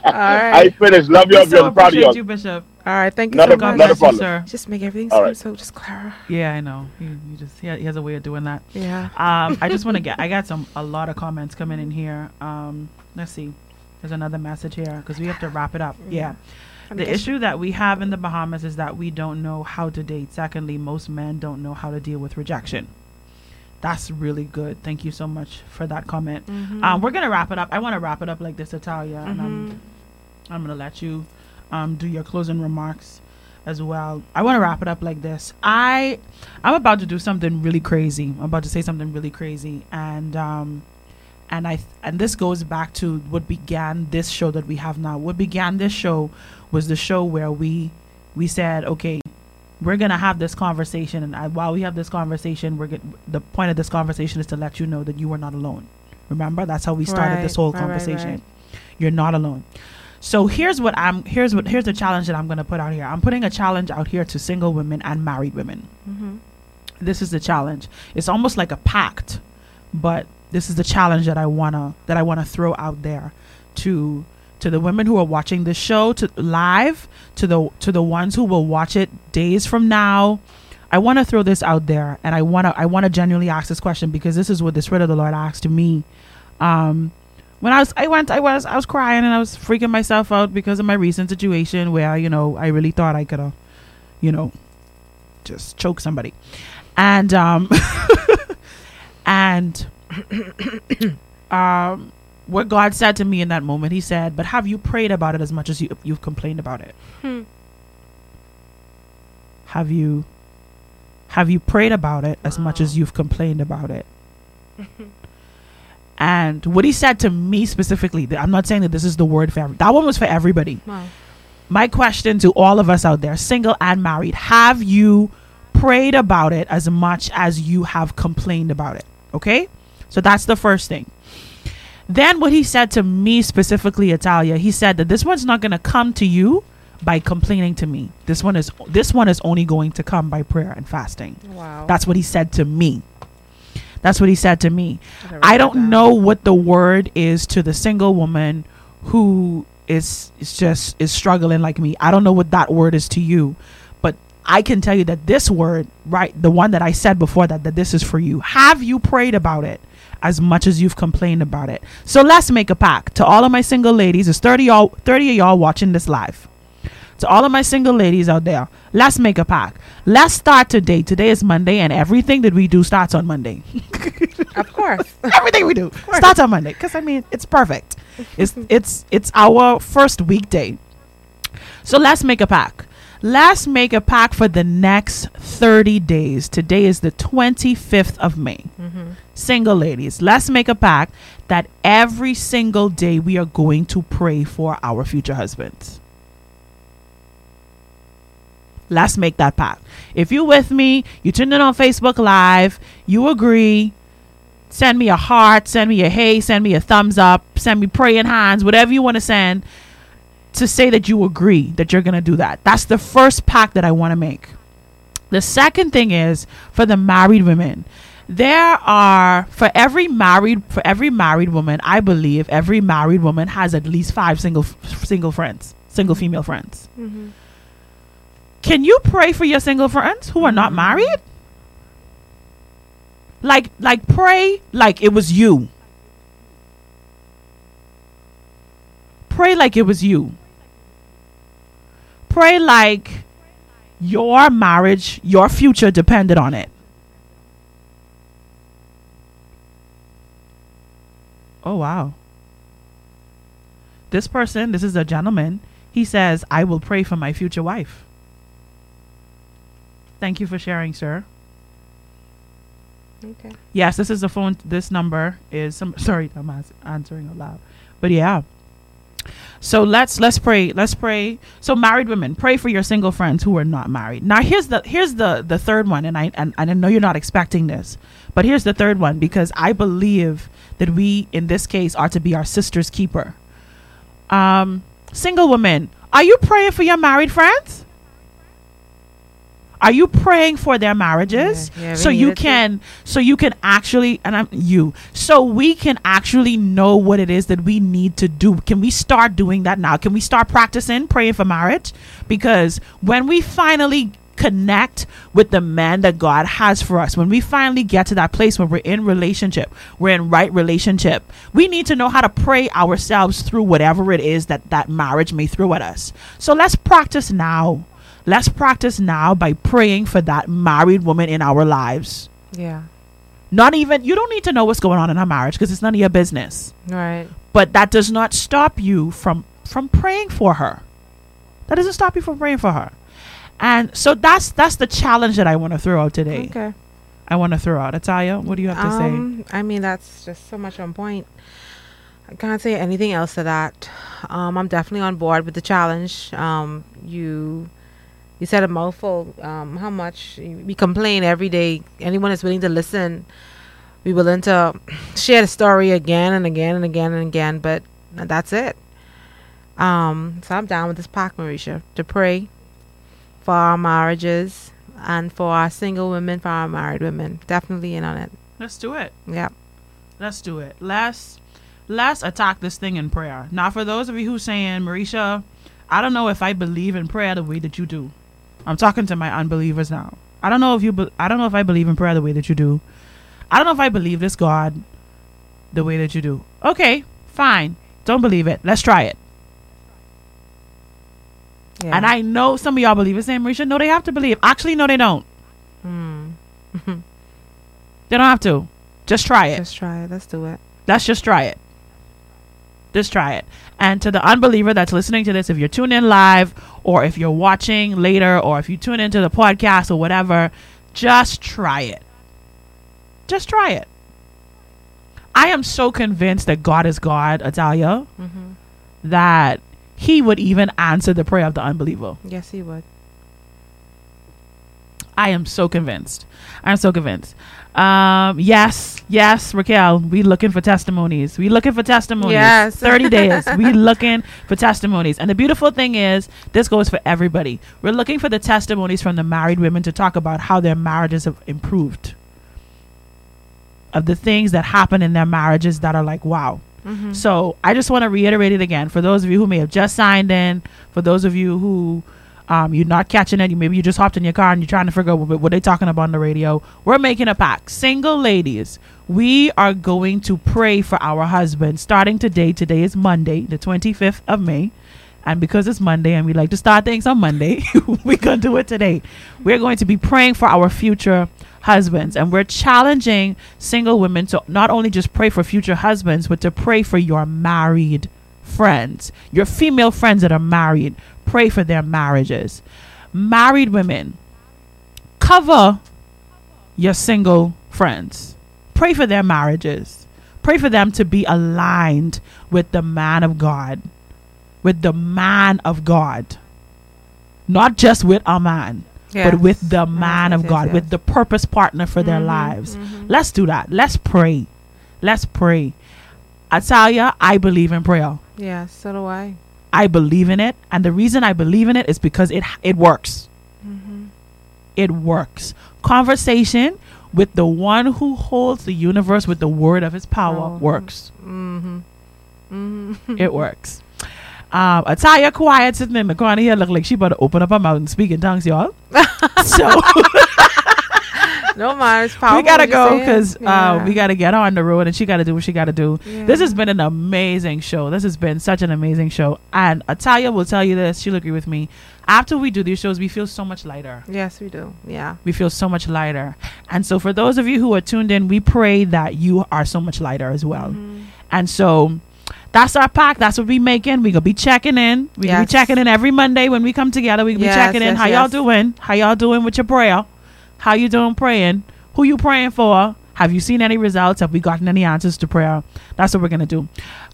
All right. I finished. Love you. We all. so proud of you. you, Bishop. All right, thank you Not so a- much. not a God bless you, problem. Just make everything All seem right. so just clearer. Yeah, I know. He, he just he, he has a way of doing that. Yeah. Um, I just want to get. I got some a lot of comments coming in here. Um, let's see. There's another message here because we have to wrap it up. Yeah. The issue that we have in the Bahamas is that we don't know how to date. Secondly, most men don't know how to deal with rejection. That's really good. Thank you so much for that comment. Mhm. Um, we're gonna wrap it up. I want to wrap it up like this, Italia, and Mhm. I'm, I'm gonna let you um, do your closing remarks. as well. I want to wrap it up like this. I I'm about to do something really crazy. I'm about to say something really crazy and um and I and this goes back to what began this show that we have now. What began this show was the show where we we said, okay, we're gonna have this conversation, and I, while we have this conversation, we're get, the point of this conversation is to let you know that you are not alone. Remember, that's how we started Right, this whole right, conversation. right. You're not alone. So here's what I'm here's what here's the challenge that I'm gonna put out here. I'm putting a challenge out here to single women and married women. Mm-hmm. This is the challenge. It's almost like a pact, but this is the challenge that I wanna that I wanna throw out there to to the women who are watching this show to live to the to the ones who will watch it days from now. I want to throw this out there, and I want to I want to genuinely ask this question because this is what the Spirit of the Lord asked to me. Um, when I was I went I was I was crying and I was freaking myself out because of my recent situation where you know I really thought I could have, you know, just choke somebody, and um, and um, what God said to me in that moment, He said, "But have you prayed about it as much as you you've complained about it? Hmm. Have you have you prayed about it as much as you've complained about it?" And what he said to me specifically, I'm not saying that this is the word for every, that one was for everybody. Wow. My question to all of us out there, single and married, have you prayed about it as much as you have complained about it? Okay? So that's the first thing. Then what he said to me specifically, Italia, he said that this one's not going to come to you by complaining to me. This one is this one is only going to come by prayer and fasting. Wow. That's what he said to me. That's what he said to me. Gotta I don't know what the word is to the single woman who is is just is struggling like me. I don't know what that word is to you, but I can tell you that this word, right, the one that I said before that that this is for you. Have you prayed about it as much as you've complained about it? So let's make a pact. To all of my single ladies, there's 30 y'all 30 of y'all watching this live. To all of my single ladies out there, let's make a pact. Let's start today. Today is Monday, and everything that we do starts on Monday. Of course. everything we do starts on Monday because I mean it's perfect. It's it's it's our first weekday. So let's make a pact. Let's make a pact for the next 30 days. Today is the 25th of May. Mm-hmm. Single ladies, let's make a pact that every single day we are going to pray for our future husbands. Let's make that pact. If you're with me, you tuned in on Facebook Live, you agree, send me a heart, send me a hey, send me a thumbs up, send me praying hands, whatever you want to send to say that you agree that you're going to do that. That's the first pact that I want to make. The second thing is for the married women. There are for every married for every married woman, I believe every married woman has at least 5 single single friends, single female friends. Mm-hmm. Can you pray for your single friends who are not married? Like like pray like it was you. Pray like it was you. Pray like your marriage, your future depended on it. Oh wow. This person, this is a gentleman, he says, I will pray for my future wife. Thank you for sharing, sir. Okay. Yes, this is the phone. This number is some. Sorry, I'm ans- answering out loud. But yeah. So let's let's pray. Let's pray. So married women, pray for your single friends who are not married. Now here's the here's the the third one, and I and, and I know you're not expecting this, but here's the third one because I believe that we in this case are to be our sister's keeper. Um, single women, are you praying for your married friends? Are you praying for their marriages Yeah, yeah, so you can so you can actually and I'm you so we can actually know what it is that we need to do. Can we start doing that now? Can we start practicing praying for marriage? Because when we finally connect with the man that God has for us, when we finally get to that place where we're in relationship, we're in right relationship, we need to know how to pray ourselves through whatever it is that that marriage may throw at us. So let's practice now. Let's practice now by praying for that married woman in our lives. Yeah. Not even, you don't need to know what's going on in her marriage because it's none of your business. Right. But that does not stop you from from praying for her. That doesn't stop you from praying for her. And so that's that's the challenge that I want to throw out today. Okay. I want to throw out. Italia, what do you have to say? Um, I mean, that's just so much on point. I can't say anything else to that. Um, I'm definitely on board with the challenge. Um, you you said a mouthful. Um, how much we complain every day. Anyone is willing to listen. We willing to share the story again and again and again and again. But that's it. Um, so I'm down with this pack, Mericha, to pray for our marriages and for our single women, for our married women. Definitely in on it. Let's do it. Yeah. Let's do it. Let's let's attack this thing in prayer. Now, for those of you who saying, Mericha, I don't know if I believe in prayer the way that you do. I'm talking to my unbelievers now. I don't know if you. Be- I don't know if I believe in prayer the way that you do. I don't know if I believe this God the way that you do. Okay, fine. Don't believe it. Let's try it. Yeah. And I know some of y'all believe the same, Mericha. No, they have to believe. Actually, no, they don't. Hmm. They don't have to. Just try it. Just try it. Let's do it. Let's just try it. Just try it. And to the unbeliever that's listening to this, if you're tuned in live or if you're watching later or if you tune into the podcast or whatever, just try it. Just try it. I am so convinced that God is God, Italia, Mm-hmm. that he would even answer the prayer of the unbeliever. Yes, he would. I am so convinced. I'm so convinced. Um, yes, yes, Raquel, we looking for testimonies. We looking for testimonies. Yes. 30 days. We looking for testimonies. And the beautiful thing is, this goes for everybody. We're looking for the testimonies from the married women to talk about how their marriages have improved. Of the things that happen in their marriages that are like, wow. Mhm. So I just want to reiterate it again for those of you who may have just signed in, for those of you who um, you're not catching it, maybe you just hopped in your car and you're trying to figure out what, what they talking about on the radio. We're making a pact. Single ladies, we are going to pray for our husbands starting today. Today is Monday, the 25th of May. And because it's Monday and we like to start things on Monday, we're going to do it today. We're going to be praying for our future husbands. And we're challenging single women to not only just pray for future husbands, but to pray for your married friends, your female friends that are married. Pray for their marriages. Married women, cover your single friends. Pray for their marriages. Pray for them to be aligned with the man of God, with the man of God. Not just with a man, Yes. but with the man yes, of God, yes. with the purpose partner for their Mhm, lives. mhm. Let's do that. Let's pray. Let's pray. I tell Italia, I believe in prayer. Yeah, so do I. I believe in it, and the reason I believe in it is because it it works. Mm-hmm. It works. Conversation with the one who holds the universe with the word of his power works. Mm-hmm. Mm-hmm. It works. Um, Italia quiet sitting in the corner here, look like she about to open up her mouth and speak in tongues, y'all. so no man, it's powerful. we gotta go because uh, we gotta get on the road and she gotta do what she gotta do. Yeah. This has been an amazing show. This has been such an amazing show. And Italia will tell you this. She'll agree with me. After we do these shows, we feel so much lighter. Yes, we do. Yeah. We feel so much lighter. And so, for those of you who are tuned in, we pray that you are so much lighter as well. Mm-hmm. And so, that's our pack. That's what we making. We gonna be checking in. We gonna be checking in every Monday when we come together. We gonna Yes, be checking in. yes, How y'all doing? How y'all doing with your prayer? How you doing praying? Who you praying for? Have you seen any results? Have we gotten any answers to prayer? That's what we're gonna do.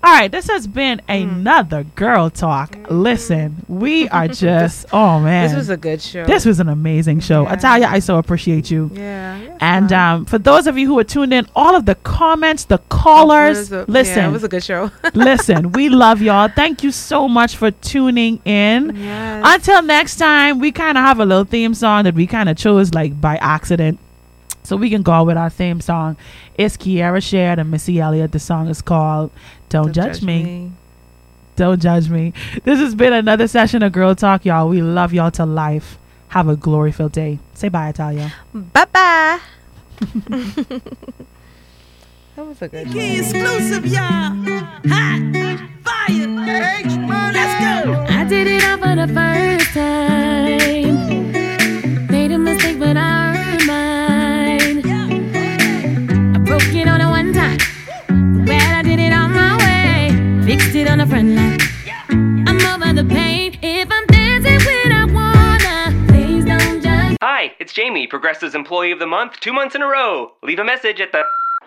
All right, this has been Mm. another girl talk. Listen, we are just oh man, This was a good show. This was an amazing show. Italia, I so appreciate you. Yeah. yeah. And um, for those of you who are tuned in, all of the comments, the callers, It a- listen, Yeah, it was a good show. listen, we love y'all. Thank you so much for tuning in. Yes. Until next time, we kind of have a little theme song that we kind of chose like by accident. So we can go with our theme song. It's Ciara Shared and Missy Elliott. The song is called Don't, Judge, me. Don't Judge Me. This has been another session of Girl Talk, y'all. We love y'all to life. Have a glory filled day. Say bye, Talia. Bye bye. that was a good show. Exclusive, y'all. Hot. Fire. Let's go. I did it all for the first time. Made a mistake, but I earned on a friend. I'm over the pain if I'm dancing when I wanna. Please don't judge. Hi, it's Jamie, Progressive's Employee of the Month, two months in a row. Leave a message at the.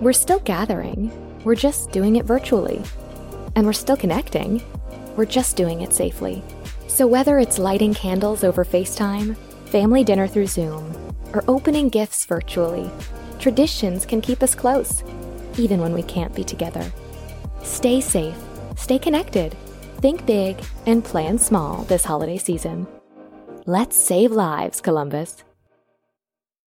We're still gathering, we're just doing it virtually. And we're still connecting, we're just doing it safely. So whether it's lighting candles over FaceTime, family dinner through Zoom, or opening gifts virtually, traditions can keep us close, even when we can't be together. Stay safe, stay connected, think big, and plan small this holiday season. Let's save lives, Columbus.